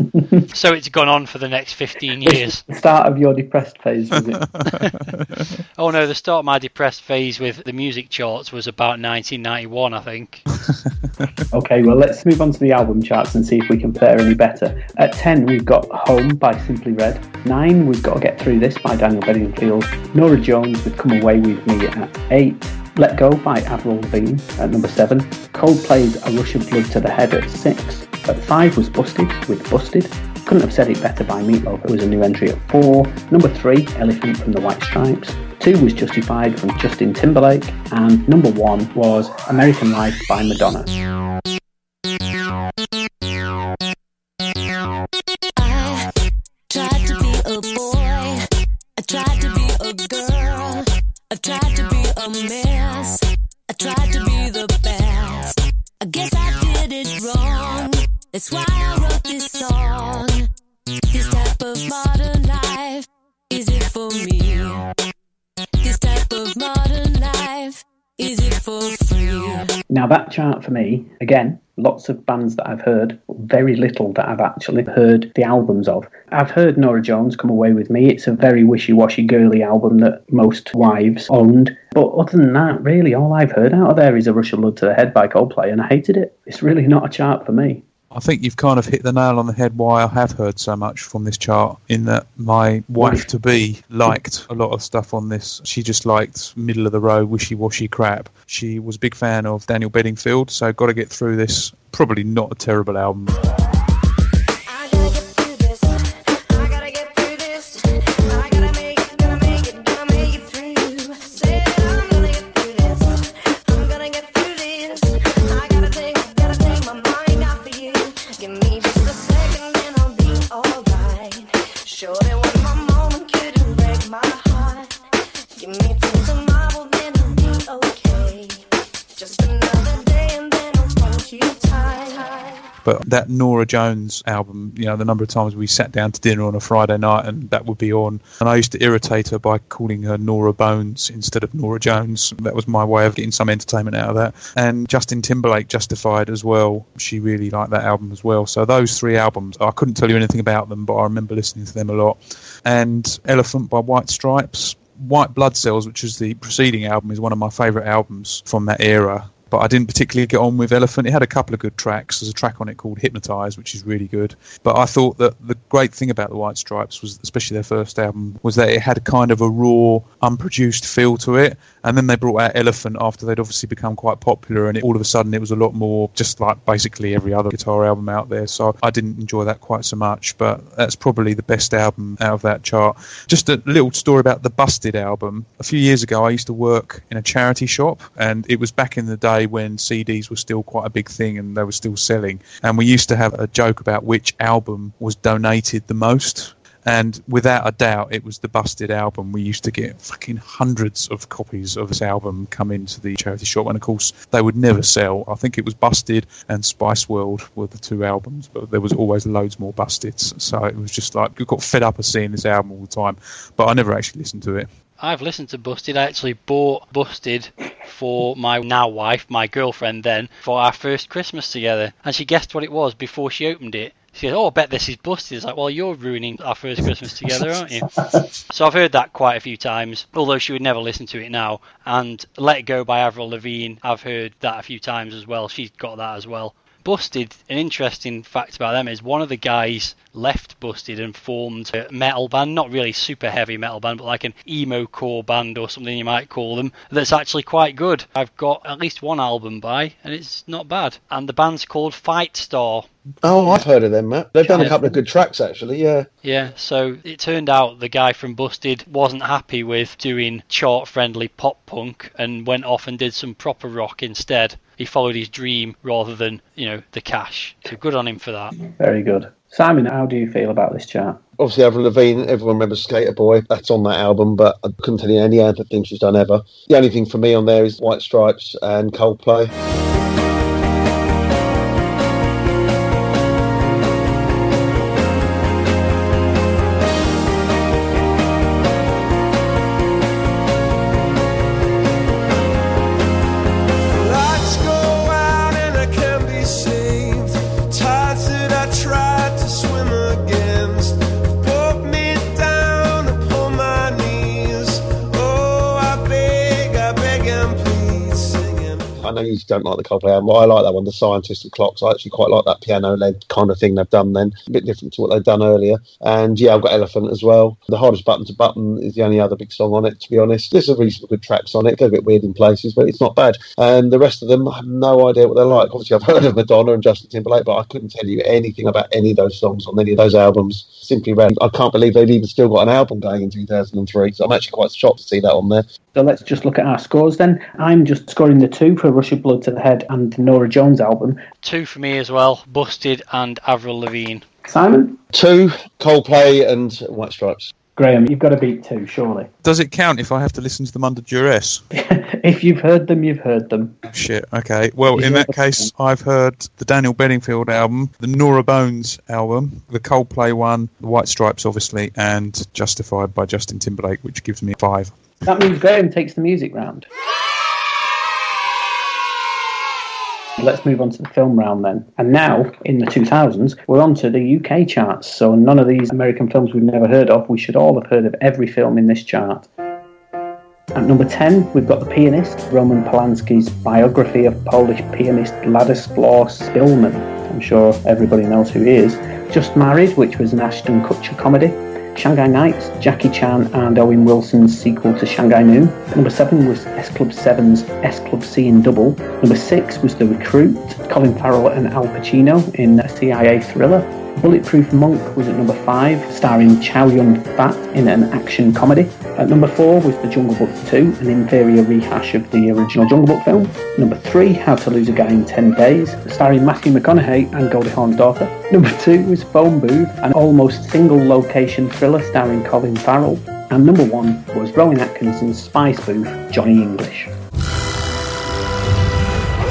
so it's gone on for the next 15 years. The start of your depressed phase, was it? Oh no, the start of my depressed phase with the music charts was about 1991, I think. okay, well, let's move on to the album charts and see if we can fare any better. At 10, we've got Home by Simply Red. 9, we've got to Get Through This by Daniel Bedingfield. Norah Jones with Come Away With Me at 8. Let Go by Avril Lavigne at number 7. Coldplay's A Rush of Blood to the Head at 6. At 5 was Busted with Busted. Couldn't have said it better by Meatloaf. It was a new entry at 4. Number 3, Elephant from the White Stripes. 2 was Justified from Justin Timberlake. And number 1 was American Life by Madonna. Now, that chart for me, again, lots of bands that I've heard, very little that I've actually heard the albums of. I've heard Norah Jones come away with me. It's a very wishy washy girly album that most wives owned. But other than that, really, all I've heard out of there is A Rush of Blood to the Head by Coldplay, and I hated it. It's really not a chart for me. I think you've kind of hit the nail on the head why I have heard so much from this chart, in that my wife to be liked a lot of stuff on this. She just liked middle of the road, wishy washy crap. She was a big fan of Daniel Bedingfield, so got to get through this. Probably not a terrible album. But that Norah Jones album, you know, the number of times we sat down to dinner on a Friday night and that would be on. And I used to irritate her by calling her Nora Bones instead of Norah Jones. That was my way of getting some entertainment out of that. And Justin Timberlake Justified as well. She really liked that album as well. So those three albums, I couldn't tell you anything about them, but I remember listening to them a lot. And Elephant by White Stripes. White Blood Cells, which is the preceding album, is one of my favourite albums from that era but I didn't particularly get on with Elephant. It had a couple of good tracks. There's a track on it called Hypnotize, which is really good. But I thought that the great thing about the White Stripes was, especially their first album, was that it had kind of a raw, unproduced feel to it. And then they brought out Elephant after they'd obviously become quite popular, and it, all of a sudden it was a lot more just like basically every other guitar album out there. So I didn't enjoy that quite so much. But that's probably the best album out of that chart. Just a little story about the Busted album. A few years ago, I used to work in a charity shop, and it was back in the day when CDs were still quite a big thing and they were still selling. And we used to have a joke about which album was donated the most. And without a doubt, it was the Busted album. We used to get fucking hundreds of copies of this album come into the charity shop. And of course, they would never sell. I think it was Busted and Spice World were the two albums, but there was always loads more Busteds. So it was just like, we got fed up of seeing this album all the time. But I never actually listened to it. I've listened to Busted. I actually bought Busted for my now wife, my girlfriend then, for our first Christmas together. And she guessed what it was before she opened it. She goes, Oh, I bet this is Busted. It's like, Well, you're ruining our first Christmas together, aren't you? so I've heard that quite a few times, although she would never listen to it now. And Let It Go by Avril Lavigne, I've heard that a few times as well. She's got that as well. Busted, an interesting fact about them is one of the guys left Busted and formed a metal band, not really super heavy metal band, but like an emo core band or something you might call them, that's actually quite good. I've got at least one album by, and it's not bad. And the band's called Fight Star. Oh, I've heard of them, Matt. They've done a couple of good tracks, actually. Yeah. Yeah, so it turned out the guy from Busted wasn't happy with doing chart friendly pop punk and went off and did some proper rock instead. He followed his dream rather than, you know, the cash. So good on him for that. Very good. Simon, how do you feel about this chart? Obviously, Avril Lavigne, everyone remembers Skater Boy. That's on that album, but I couldn't tell you any other thing she's done ever. The only thing for me on there is White Stripes and Coldplay. Don't like the Coldplay album, I like that one, The Scientist and Clocks. I actually quite like that piano-led kind of thing they've done then. A bit different to what they've done earlier. And yeah, I've got Elephant as well. The Hardest Button to Button is the only other big song on it, to be honest. There's some reasonable good tracks on it. They're a bit weird in places, but it's not bad. And the rest of them, I have no idea what they're like. Obviously, I've heard of Madonna and Justin Timberlake, but I couldn't tell you anything about any of those songs on any of those albums. Simply random. I can't believe they've even still got an album going in 2003, so I'm actually quite shocked to see that on there. So let's just look at our scores then. I'm just scoring the two for Rush of Blood to the Head and the Norah Jones album. Two for me as well Busted and Avril Lavigne. Simon? Two, Coldplay and White Stripes. Graham, you've got to beat two, surely. Does it count if I have to listen to them under duress? If you've heard them, you've heard them. Shit. Okay. Well, in that case, I've heard the Daniel Bedingfield album, the Nora Bones album, the Coldplay one, the White Stripes, obviously, and Justified by Justin Timberlake, which gives me five. That means Graham takes the music round. Let's move on to the film round then. And now, in the 2000s, we're on to the UK charts. So, none of these American films we've never heard of. We should all have heard of every film in this chart. At number 10, we've got The Pianist, Roman Polanski's biography of Polish pianist Władysław Szpilman. I'm sure everybody knows who he is. Just Married, which was an Ashton Kutcher comedy. Shanghai Nights, Jackie Chan and Owen Wilson's sequel to Shanghai Noon. Number 7 was S Club 7's S Club Seeing Double. Number 6 was The Recruit, Colin Farrell and Al Pacino in a CIA thriller. Bulletproof Monk was at number 5, starring Chow Yun Fat in an action comedy. At number 4 was The Jungle Book 2, an inferior rehash of the original Jungle Book film. Number 3, How to Lose a Guy in 10 Days, starring Matthew McConaughey and Goldie Hawn's daughter. Number 2 was Phone Booth, an almost single location thriller starring Colin Farrell. And number 1 was Rowan Atkinson's spy spoof, Johnny English.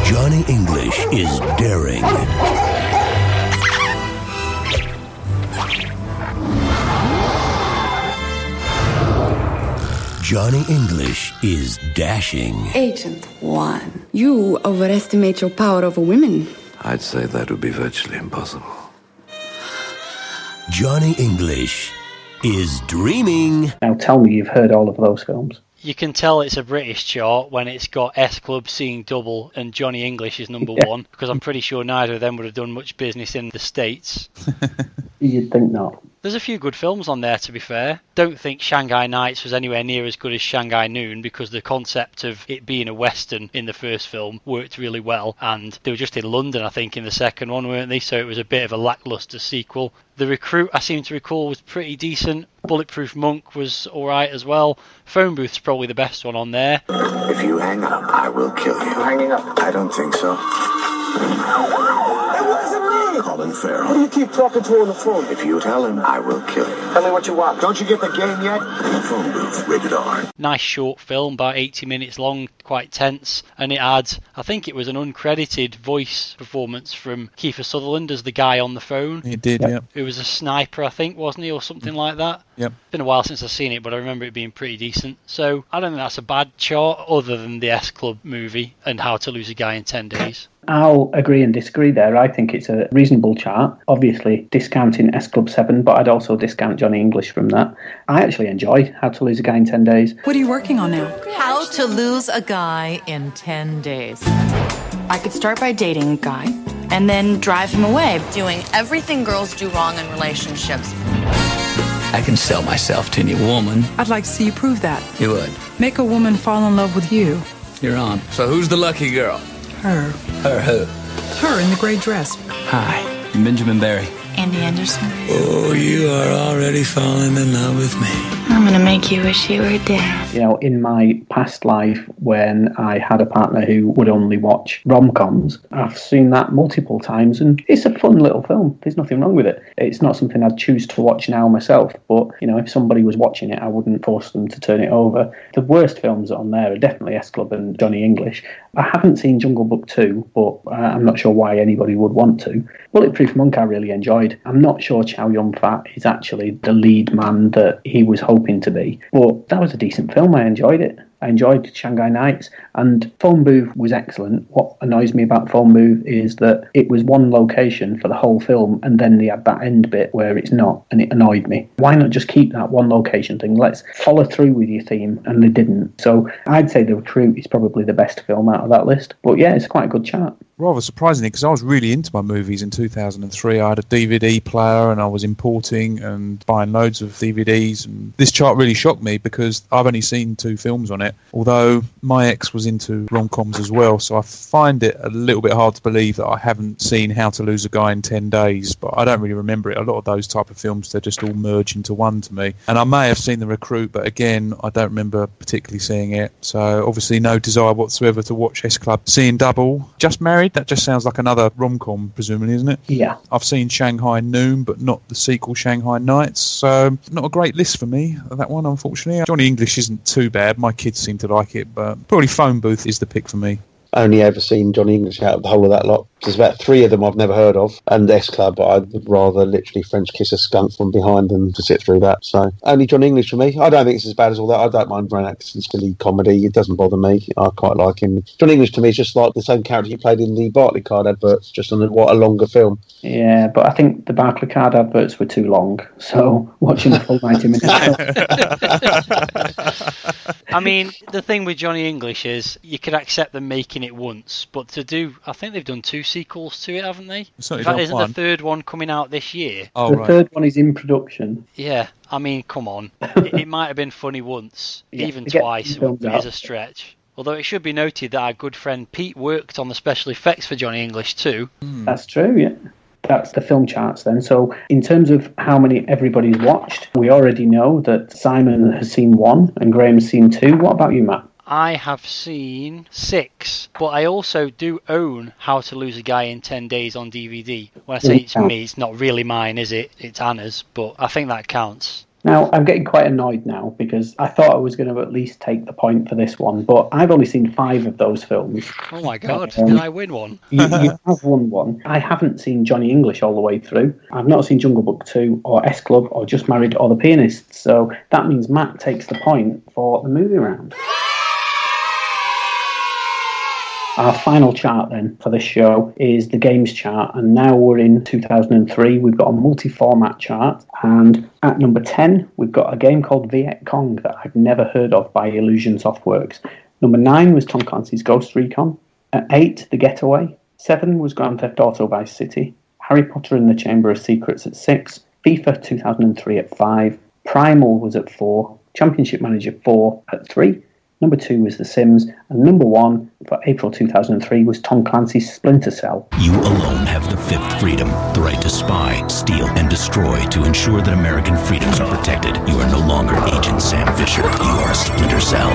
Johnny English is daring. Johnny English is dashing. Agent One, you overestimate your power over women. I'd say that would be virtually impossible. Johnny English is dreaming. Now tell me you've heard all of those films. You can tell it's a British chart when it's got S Club seeing double and Johnny English is number Yeah. one, because I'm pretty sure neither of them would have done much business in the States. You'd think not. There's a few good films on there, to be fair. Don't think Shanghai Nights was anywhere near as good as Shanghai Noon because the concept of it being a western in the first film worked really well, and they were just in London, I think, in the second one, weren't they? So it was a bit of a lackluster sequel. The Recruit, I seem to recall, was pretty decent. Bulletproof Monk was alright as well. Phone Booth's probably the best one on there. If you hang up, I will kill you. Hanging up? I don't think so. It wasn't! Colin Farrell. Who do you keep talking to on the phone? If you tell him, I will kill you. Tell me what you want. Don't you get the game yet? Phone booth, rated R. Nice short film, about 80 minutes long, quite tense, and it had, I think it was an uncredited voice performance from Kiefer Sutherland as the guy on the phone. He did, yeah. Who was a sniper, I think, wasn't he, or something mm. like that? Yep. It's been a while since I've seen it, but I remember it being pretty decent. So I don't think that's a bad chart, other than the S Club movie and How to Lose a Guy in 10 Days. I'll agree and disagree there. I think it's a reasonable chart. Obviously, discounting S Club 7, but I'd also discount Johnny English from that. I actually enjoy How to Lose a Guy in 10 Days. What are you working on now? How to lose a guy in 10 days. I could start by dating a guy and then drive him away. Doing everything girls do wrong in relationships. I can sell myself to any woman. I'd like to see you prove that. You would. Make a woman fall in love with you. You're on. So who's the lucky girl? Her. Her who? Her in the gray dress. Hi, I'm Benjamin Barry. Andy Anderson. Oh, you are already falling in love with me. I'm gonna make you wish you were dead. You know, in my past life, when I had a partner who would only watch rom coms, I've seen that multiple times, and it's a fun little film. There's nothing wrong with it. It's not something I'd choose to watch now myself, but you know, if somebody was watching it, I wouldn't force them to turn it over. The worst films on there are definitely S Club and Johnny English. I haven't seen Jungle Book 2, but uh, I'm not sure why anybody would want to. Bulletproof Monk, I really enjoyed. I'm not sure Chow Yun Fat is actually the lead man that he was hoping to be, but that was a decent film. I enjoyed it. I enjoyed Shanghai Nights, and Phone Booth was excellent. What annoys me about Phone Booth is that it was one location for the whole film, and then they had that end bit where it's not, and it annoyed me. Why not just keep that one location thing? Let's follow through with your theme, and they didn't. So I'd say The Recruit is probably the best film out of that list. But yeah, it's quite a good chart rather surprisingly, because I was really into my movies in 2003. I had a DVD player and I was importing and buying loads of DVDs. And this chart really shocked me because I've only seen two films on it. Although my ex was into rom coms as well, so I find it a little bit hard to believe that I haven't seen How to Lose a Guy in 10 Days. But I don't really remember it. A lot of those type of films, they're just all merge into one to me. And I may have seen The Recruit, but again, I don't remember particularly seeing it. So obviously, no desire whatsoever to watch S Club. Seeing Double, Just Married that just sounds like another rom com, presumably, isn't it? Yeah. I've seen Shanghai Noon, but not the sequel Shanghai Nights. So, not a great list for me, that one, unfortunately. Johnny English isn't too bad. My kids seem to like it, but probably Phone Booth is the pick for me only ever seen Johnny English out of the whole of that lot. There's about three of them I've never heard of, and S Club, but I'd rather literally French kiss a skunk from behind than to sit through that. So only Johnny English for me. I don't think it's as bad as all that. I don't mind Brian Atkinson's silly comedy. It doesn't bother me. I quite like him. John English to me is just like the same character he played in the Barclaycard adverts, just on a, what a longer film. Yeah, but I think the Barclaycard adverts were too long, so watching the full ninety minutes. I mean, the thing with Johnny English is you could accept them making it once, but to do, I think they've done two sequels to it, haven't they? So In fact, isn't the third one coming out this year? Oh, the right. third one is in production. Yeah, I mean, come on. it, it might have been funny once, Yeah, even twice filmed is a stretch. Although it should be noted that our good friend Pete worked on the special effects for Johnny English too. That's true, yeah. That's the film charts then. So, in terms of how many everybody's watched, we already know that Simon has seen one and Graham's seen two. What about you, Matt? I have seen six, but I also do own How to Lose a Guy in 10 Days on DVD. When I say it's me, it's not really mine, is it? It's Anna's, but I think that counts. Now, I'm getting quite annoyed now because I thought I was going to at least take the point for this one, but I've only seen five of those films. Oh my god, Um, did I win one? you, you have won one. I haven't seen Johnny English all the way through. I've not seen Jungle Book 2 or S Club or Just Married or The Pianist. So that means Matt takes the point for the movie round. Our final chart then for this show is the games chart, and now we're in 2003. We've got a multi format chart, and at number 10, we've got a game called Viet Cong that I've never heard of by Illusion Softworks. Number 9 was Tom Clancy's Ghost Recon. At 8, The Getaway. 7 was Grand Theft Auto Vice City. Harry Potter and the Chamber of Secrets at 6. FIFA 2003 at 5. Primal was at 4. Championship Manager 4 at 3. Number 2 was The Sims. And number 1 for April 2003 was Tom Clancy's Splinter Cell. You alone have the fifth freedom, the right to spy, steal, and destroy to ensure that American freedoms are protected. You are no longer Agent Sam Fisher. You are a Splinter Cell.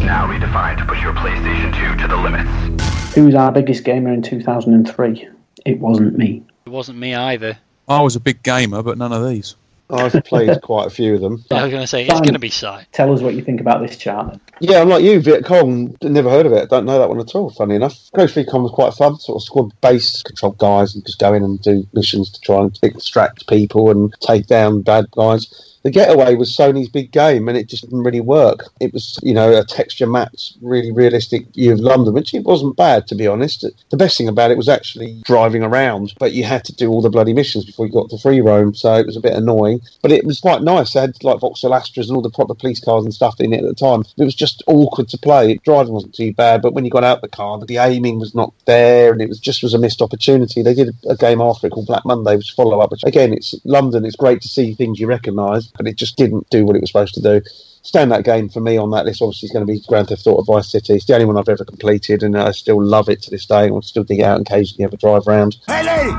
Now redefined to push your PlayStation 2 to the limits. Who's our biggest gamer in 2003? It wasn't me. It wasn't me either. I was a big gamer, but none of these. I've played quite a few of them. I was going to say, it's going to be Si. Tell us what you think about this chart. Yeah, I'm like you, Viet Cong. Never heard of it. Don't know that one at all. Funny enough, Ghost Recon was quite fun. Sort of squad-based, control guys and just go in and do missions to try and extract people and take down bad guys. The Getaway was Sony's big game, and it just didn't really work. It was, you know, a texture matte, really realistic view of London, which it wasn't bad, to be honest. The best thing about it was actually driving around, but you had to do all the bloody missions before you got to free roam, so it was a bit annoying. But it was quite nice. They had like Vauxhall Astras and all the proper police cars and stuff in it at the time. It was just awkward to play. Driving wasn't too bad, but when you got out the car, the aiming was not there, and it was just was a missed opportunity. They did a game after it called Black Monday, which follow up. Which again, it's London. It's great to see things you recognise, but it just didn't do what it was supposed to do. Standout game for me on that list obviously is going to be Grand Theft Auto Vice City. It's the only one I've ever completed, and I still love it to this day. I'll still dig it out and occasionally have a drive around. Hey, lady,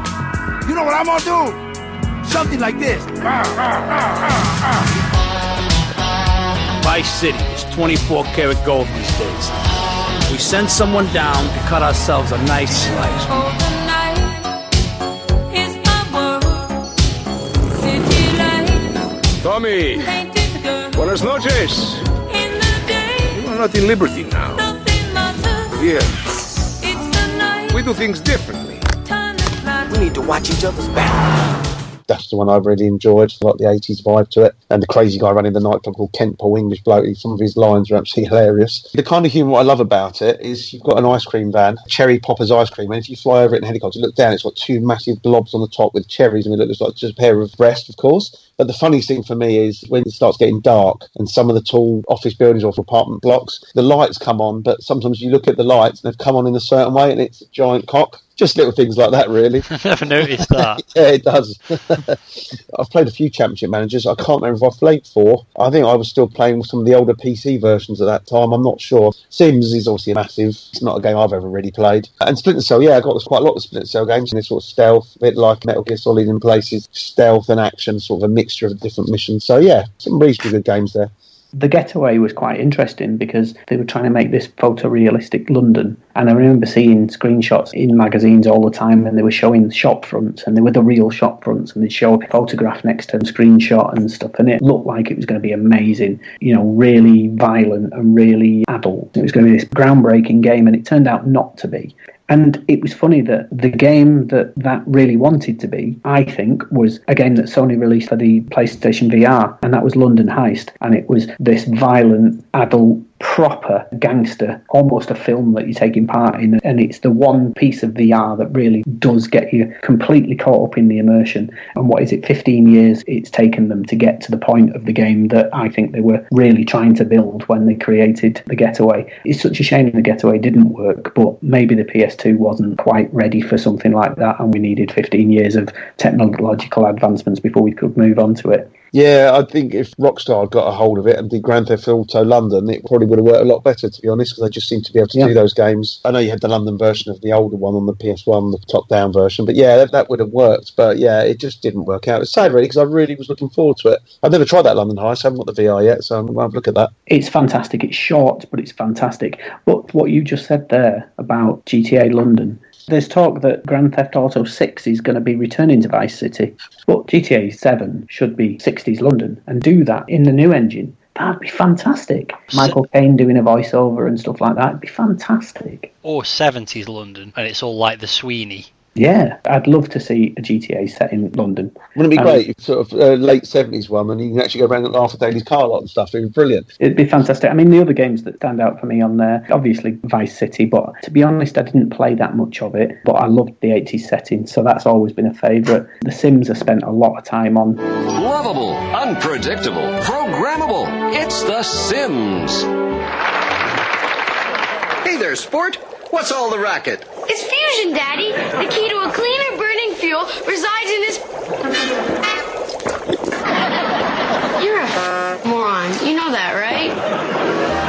you know what I'm gonna do? Something like this. Vice City is 24 karat gold these days. We send someone down and cut ourselves a nice slice. Tommy, buenas noches. You are not in Liberty now. Here, we do things differently. We need to watch each other's back. That's the one I've really enjoyed. I like the 80s vibe to it. And the crazy guy running the nightclub called Kent Paul, English bloke. Some of his lines are absolutely hilarious. The kind of humour I love about it is you've got an ice cream van, Cherry Poppers ice cream, and if you fly over it in a helicopter, look down, it's got two massive blobs on the top with cherries, and it looks like just a pair of breasts, of course. But the funniest thing for me is when it starts getting dark and some of the tall office buildings or apartment blocks, the lights come on, but sometimes you look at the lights and they've come on in a certain way and it's a giant cock. Just little things like that, really. I've never noticed that. yeah, it does. I've played a few championship managers. I can't remember if I played four. I think I was still playing some of the older PC versions at that time. I'm not sure. Sims is obviously massive. It's not a game I've ever really played. And Splinter Cell, yeah, I got quite a lot of Splinter Cell games. And this sort of stealth, a bit like Metal Gear Solid in places, stealth and action, sort of a mixture of different missions. So yeah, some reasonably good games there. The Getaway was quite interesting because they were trying to make this photorealistic London. And I remember seeing screenshots in magazines all the time and they were showing shop fronts and they were the real shop fronts and they'd show a photograph next to a screenshot and stuff. And it looked like it was going to be amazing, you know, really violent and really adult. It was going to be this groundbreaking game and it turned out not to be. And it was funny that the game that that really wanted to be, I think, was a game that Sony released for the PlayStation VR, and that was London Heist. And it was this violent, adult, proper gangster, almost a film that you're taking part in. And it's the one piece of VR that really does get you completely caught up in the immersion. And what is it, 15 years it's taken them to get to the point of the game that I think they were really trying to build when they created The Getaway. It's such a shame The Getaway didn't work, but maybe the PS2 wasn't quite ready for something like that, and we needed 15 years of technological advancements before we could move on to it. Yeah, I think if Rockstar got a hold of it and did Grand Theft Auto London, it probably would have worked a lot better, to be honest, because they just seem to be able to Yeah. do those games. I know you had the London version of the older one on the PS1, the top-down version, but yeah, that, that would have worked. But yeah, it just didn't work out. It's sad, really, because I really was looking forward to it. I've never tried that London Heist. I haven't got the VR yet, so I'm going to have a look at that. It's fantastic. It's short, but it's fantastic. But what you just said there about GTA London, there's talk that Grand Theft Auto 6 is going to be returning to Vice City, but GTA 7 should be 60s London and do that in the new engine. That'd be fantastic. Michael Caine doing a voiceover and stuff like that. It'd be fantastic. Or 70s London, and it's all like the Sweeney. Yeah, I'd love to see a GTA set in London. Wouldn't it be Um, great sort of uh, late 70s one and you can actually go around and laugh at Daley's car lot and stuff? It'd be brilliant. It'd be fantastic. I mean, the other games that stand out for me on there, obviously Vice City, but to be honest, I didn't play that much of it. But I loved the 80s setting, so that's always been a favourite. The Sims I spent a lot of time on. Lovable, unpredictable, programmable. It's The Sims. Hey there, sport. What's all the racket? It's fusion, Daddy. The key to a cleaner burning fuel resides in this. You're a moron. You know that, right?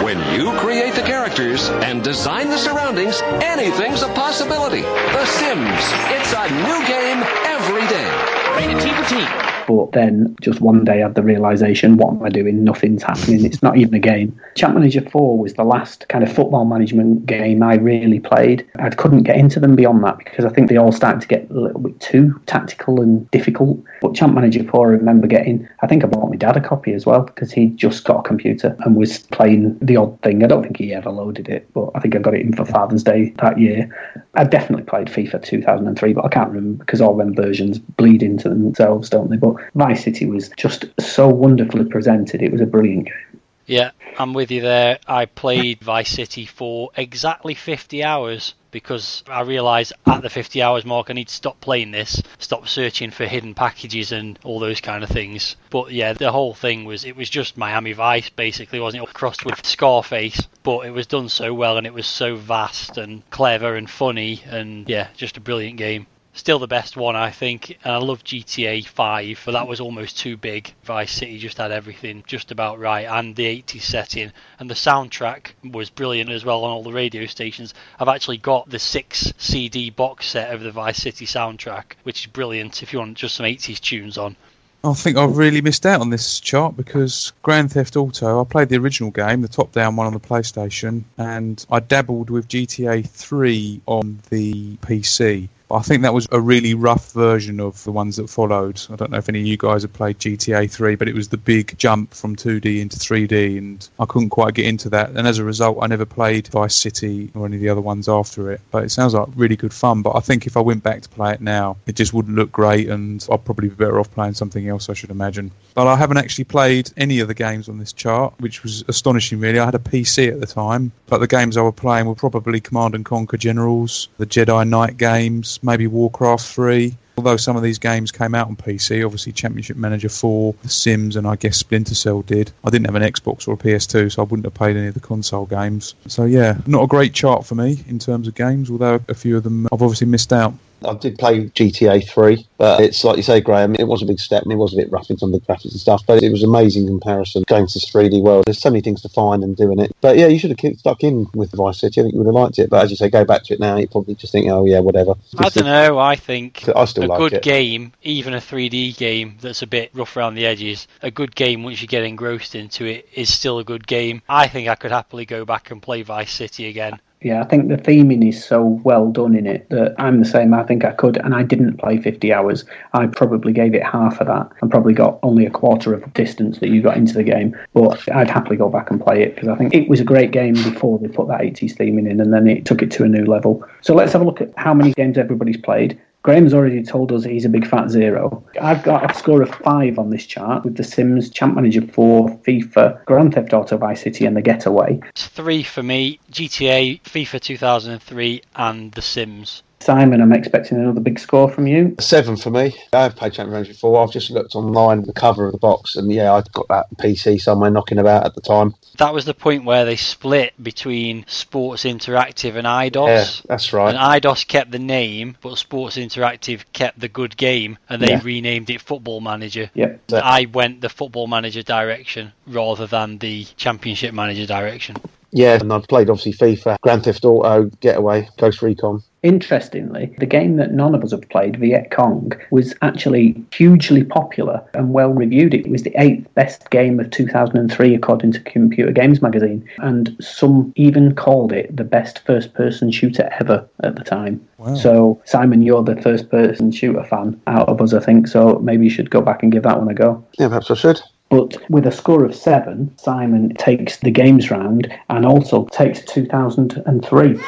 When you create the characters and design the surroundings, anything's a possibility. The Sims. It's a new game every day. Rated T for T. But then just one day I had the realization, what am I doing? Nothing's happening. It's not even a game. Champ Manager 4 was the last kind of football management game I really played. I couldn't get into them beyond that because I think they all started to get a little bit too tactical and difficult. But Champ Manager 4, I remember getting, I think I bought my dad a copy as well because he just got a computer and was playing the odd thing. I don't think he ever loaded it, but I think I got it in for Father's Day that year. I definitely played FIFA 2003, but I can't remember because all them versions bleed into themselves, don't they? But Vice City was just so wonderfully presented. It was a brilliant game. Yeah, I'm with you there. I played Vice City for exactly 50 hours because I realised at the 50 hours mark I need to stop playing this, stop searching for hidden packages and all those kind of things. But yeah, the whole thing was it was just Miami Vice basically, wasn't it? Crossed with Scarface, but it was done so well and it was so vast and clever and funny and yeah, just a brilliant game still the best one, I think. And I love GTA 5, but that was almost too big. Vice City just had everything just about right, and the 80s setting, and the soundtrack was brilliant as well on all the radio stations. I've actually got the six CD box set of the Vice City soundtrack, which is brilliant if you want just some 80s tunes on. I think I've really missed out on this chart because Grand Theft Auto, I played the original game, the top down one on the PlayStation, and I dabbled with GTA 3 on the PC. I think that was a really rough version of the ones that followed. I don't know if any of you guys have played GTA 3, but it was the big jump from 2D into 3D, and I couldn't quite get into that. And as a result, I never played Vice City or any of the other ones after it. But it sounds like really good fun. But I think if I went back to play it now, it just wouldn't look great, and I'd probably be better off playing something else, I should imagine. But I haven't actually played any of the games on this chart, which was astonishing, really. I had a PC at the time, but the games I was playing were probably Command and Conquer Generals, the Jedi Knight games maybe Warcraft 3. Although some of these games came out on PC, obviously Championship Manager 4, The Sims, and I guess Splinter Cell did. I didn't have an Xbox or a PS2, so I wouldn't have played any of the console games. So yeah, not a great chart for me in terms of games, although a few of them I've obviously missed out. I did play GTA 3, but it's like you say, Graham, it was a big step and it was a bit rough in some of the graphics and stuff, but it was amazing comparison going to this 3D world. There's so many things to find and doing it. But yeah, you should have stuck in with Vice City. I think you would have liked it. But as you say, go back to it now, you probably just think, oh yeah, whatever. I don't know. I think I still a like good it. game, even a 3D game that's a bit rough around the edges, a good game once you get engrossed into it is still a good game. I think I could happily go back and play Vice City again. Yeah, I think the theming is so well done in it that I'm the same. I think I could, and I didn't play 50 hours. I probably gave it half of that and probably got only a quarter of the distance that you got into the game. But I'd happily go back and play it because I think it was a great game before they put that 80s theming in and then it took it to a new level. So let's have a look at how many games everybody's played. Graham's already told us he's a big fat zero. I've got a score of five on this chart with The Sims, Champ Manager 4, FIFA, Grand Theft Auto Vice City, and The Getaway. It's three for me GTA, FIFA 2003, and The Sims. Simon, I'm expecting another big score from you. Seven for me. I've played Champion Manager before. I've just looked online the cover of the box, and yeah, I'd got that PC somewhere knocking about at the time. That was the point where they split between Sports Interactive and Eidos. Yeah, that's right. And Eidos kept the name, but Sports Interactive kept the good game, and they Yeah. renamed it Football Manager. Yep. I went the Football Manager direction rather than the Championship Manager direction. Yeah, and I've played obviously FIFA, Grand Theft Auto, Getaway, Ghost Recon. Interestingly, the game that none of us have played, Viet Cong, was actually hugely popular and well reviewed. It was the eighth best game of 2003, according to Computer Games magazine, and some even called it the best first person shooter ever at the time. Wow. So, Simon, you're the first person shooter fan out of us, I think, so maybe you should go back and give that one a go. Yeah, perhaps I should. But with a score of seven, Simon takes the games round and also takes 2003.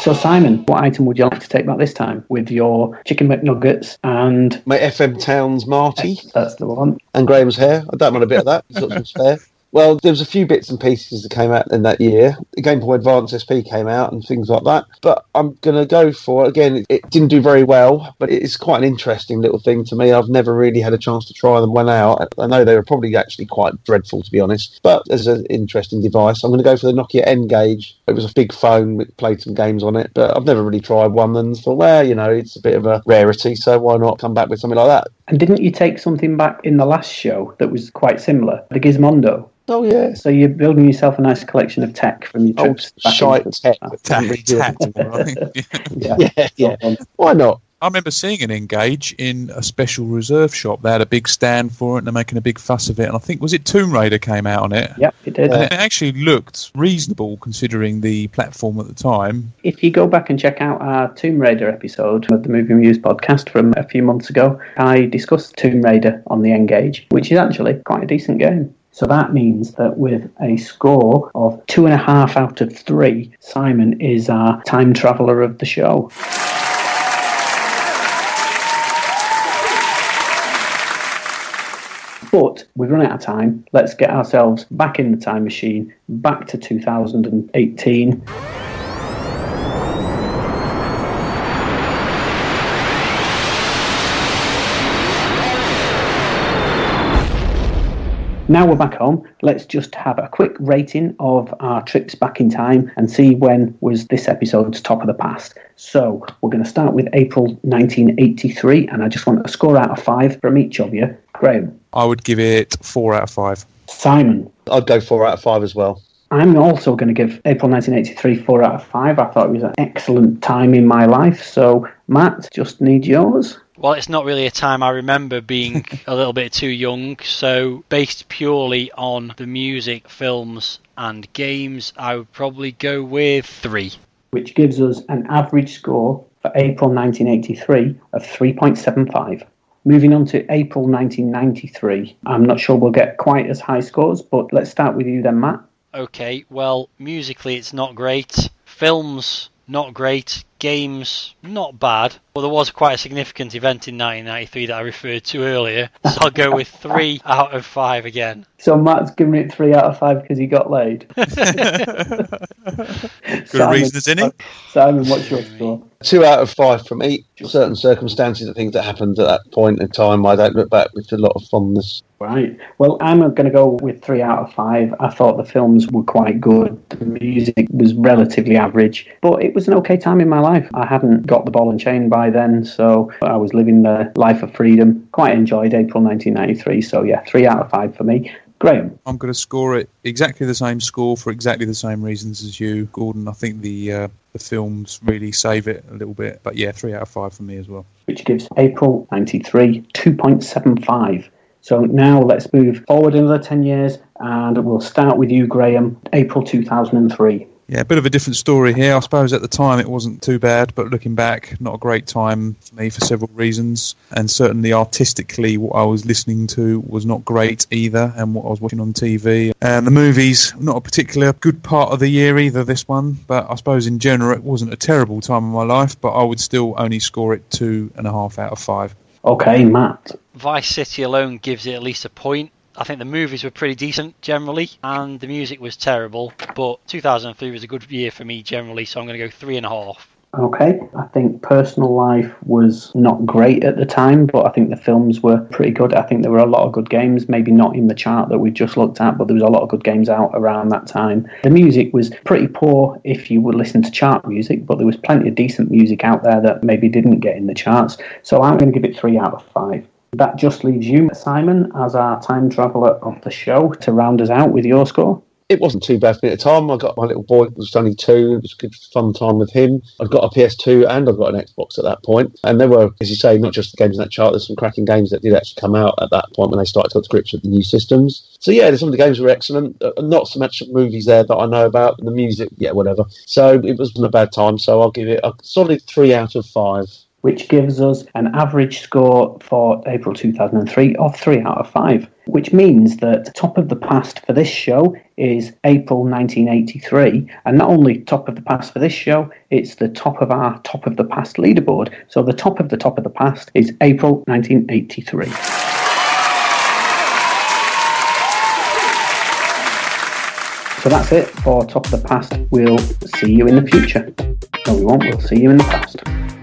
So, Simon, what item would you like to take back this time with your chicken McNuggets and. My FM Towns Marty. That's the one. And Graham's hair. I don't mind a bit of that. Some spare. Well, there was a few bits and pieces that came out in that year. The Game Boy Advance SP came out and things like that. But I'm going to go for again. It, didn't do very well, but it's quite an interesting little thing to me. I've never really had a chance to try them when out. I know they were probably actually quite dreadful to be honest, but as an interesting device, I'm going to go for the Nokia N-Gage. It was a big phone. We played some games on it, but I've never really tried one and thought, well, you know, it's a bit of a rarity, so why not come back with something like that? And didn't you take something back in the last show that was quite similar? The Gizmondo. Oh yeah. So you're building yourself a nice collection of tech from your oh, trips. back shite into- tech. yeah. Yeah, yeah. Why not? I remember seeing an N-Gage in a special reserve shop. They had a big stand for it and they're making a big fuss of it. And I think, was it Tomb Raider came out on it? Yep, it did. And it actually looked reasonable considering the platform at the time. If you go back and check out our Tomb Raider episode of the Movie Muse podcast from a few months ago, I discussed Tomb Raider on the N-Gage, which is actually quite a decent game. So that means that with a score of two and a half out of three, Simon is our time traveller of the show. But we've run out of time. Let's get ourselves back in the time machine, back to 2018. Now we're back home. Let's just have a quick rating of our trips back in time and see when was this episode's top of the past. So we're going to start with April 1983, and I just want a score out of five from each of you. Graham, I would give it four out of five. Simon, I'd go four out of five as well. I'm also going to give April 1983 four out of five. I thought it was an excellent time in my life. So Matt, just need yours. Well, it's not really a time I remember being a little bit too young, so based purely on the music, films, and games, I would probably go with three. which gives us an average score for April 1983 of 3.75. Moving on to April 1993, I'm not sure we'll get quite as high scores, but let's start with you then, Matt. Okay, well, musically it's not great. Films, not great. Games, not bad. Well, there was quite a significant event in 1993 that I referred to earlier, so I'll go with three out of five again. So Matt's giving it three out of five because he got laid. Good reason as any. Simon, what's your score? Two out of five from each. Certain circumstances and things that happened at that point in time, I don't look back with a lot of fondness. Right. Well, I'm going to go with three out of five. I thought the films were quite good. The music was relatively average, but it was an okay time in my life. I hadn't got the ball and chain by then, so I was living the life of freedom. Quite enjoyed April 1993. So, yeah, three out of five for me. Graham. I'm going to score it exactly the same score for exactly the same reasons as you, Gordon. I think the uh, the films really save it a little bit, but yeah, three out of five for me as well. which gives April 93 2.75. So now let's move forward another 10 years and we'll start with you, Graham, April 2003. Yeah, a bit of a different story here. I suppose at the time it wasn't too bad, but looking back, not a great time for me for several reasons. And certainly artistically, what I was listening to was not great either, and what I was watching on TV. And the movies, not a particular good part of the year either, this one. But I suppose in general, it wasn't a terrible time in my life, but I would still only score it two and a half out of five. Okay, Matt. Vice City alone gives it at least a point. I think the movies were pretty decent generally, and the music was terrible. But 2003 was a good year for me generally, so I'm going to go three and a half. Okay, I think personal life was not great at the time, but I think the films were pretty good. I think there were a lot of good games, maybe not in the chart that we just looked at, but there was a lot of good games out around that time. The music was pretty poor if you would listen to chart music, but there was plenty of decent music out there that maybe didn't get in the charts. So I'm going to give it three out of five. That just leaves you, Simon, as our time traveller of the show, to round us out with your score. It wasn't too bad for me at the time. I got my little boy, was only two. It was a good fun time with him. I've got a PS2 and I've got an Xbox at that point. And there were, as you say, not just the games in that chart, there's some cracking games that did actually come out at that point when they started to get to grips with the new systems. So, yeah, some of the games were excellent. Uh, Not so much movies there that I know about. The music, yeah, whatever. So it wasn't a bad time. So I'll give it a solid three out of five. Which gives us an average score for April 2003 of 3 out of 5, which means that top of the past for this show is April 1983. And not only top of the past for this show, it's the top of our top of the past leaderboard. So the top of the top of the past is April 1983. So that's it for Top of the Past. We'll see you in the future. No, we won't. We'll see you in the past.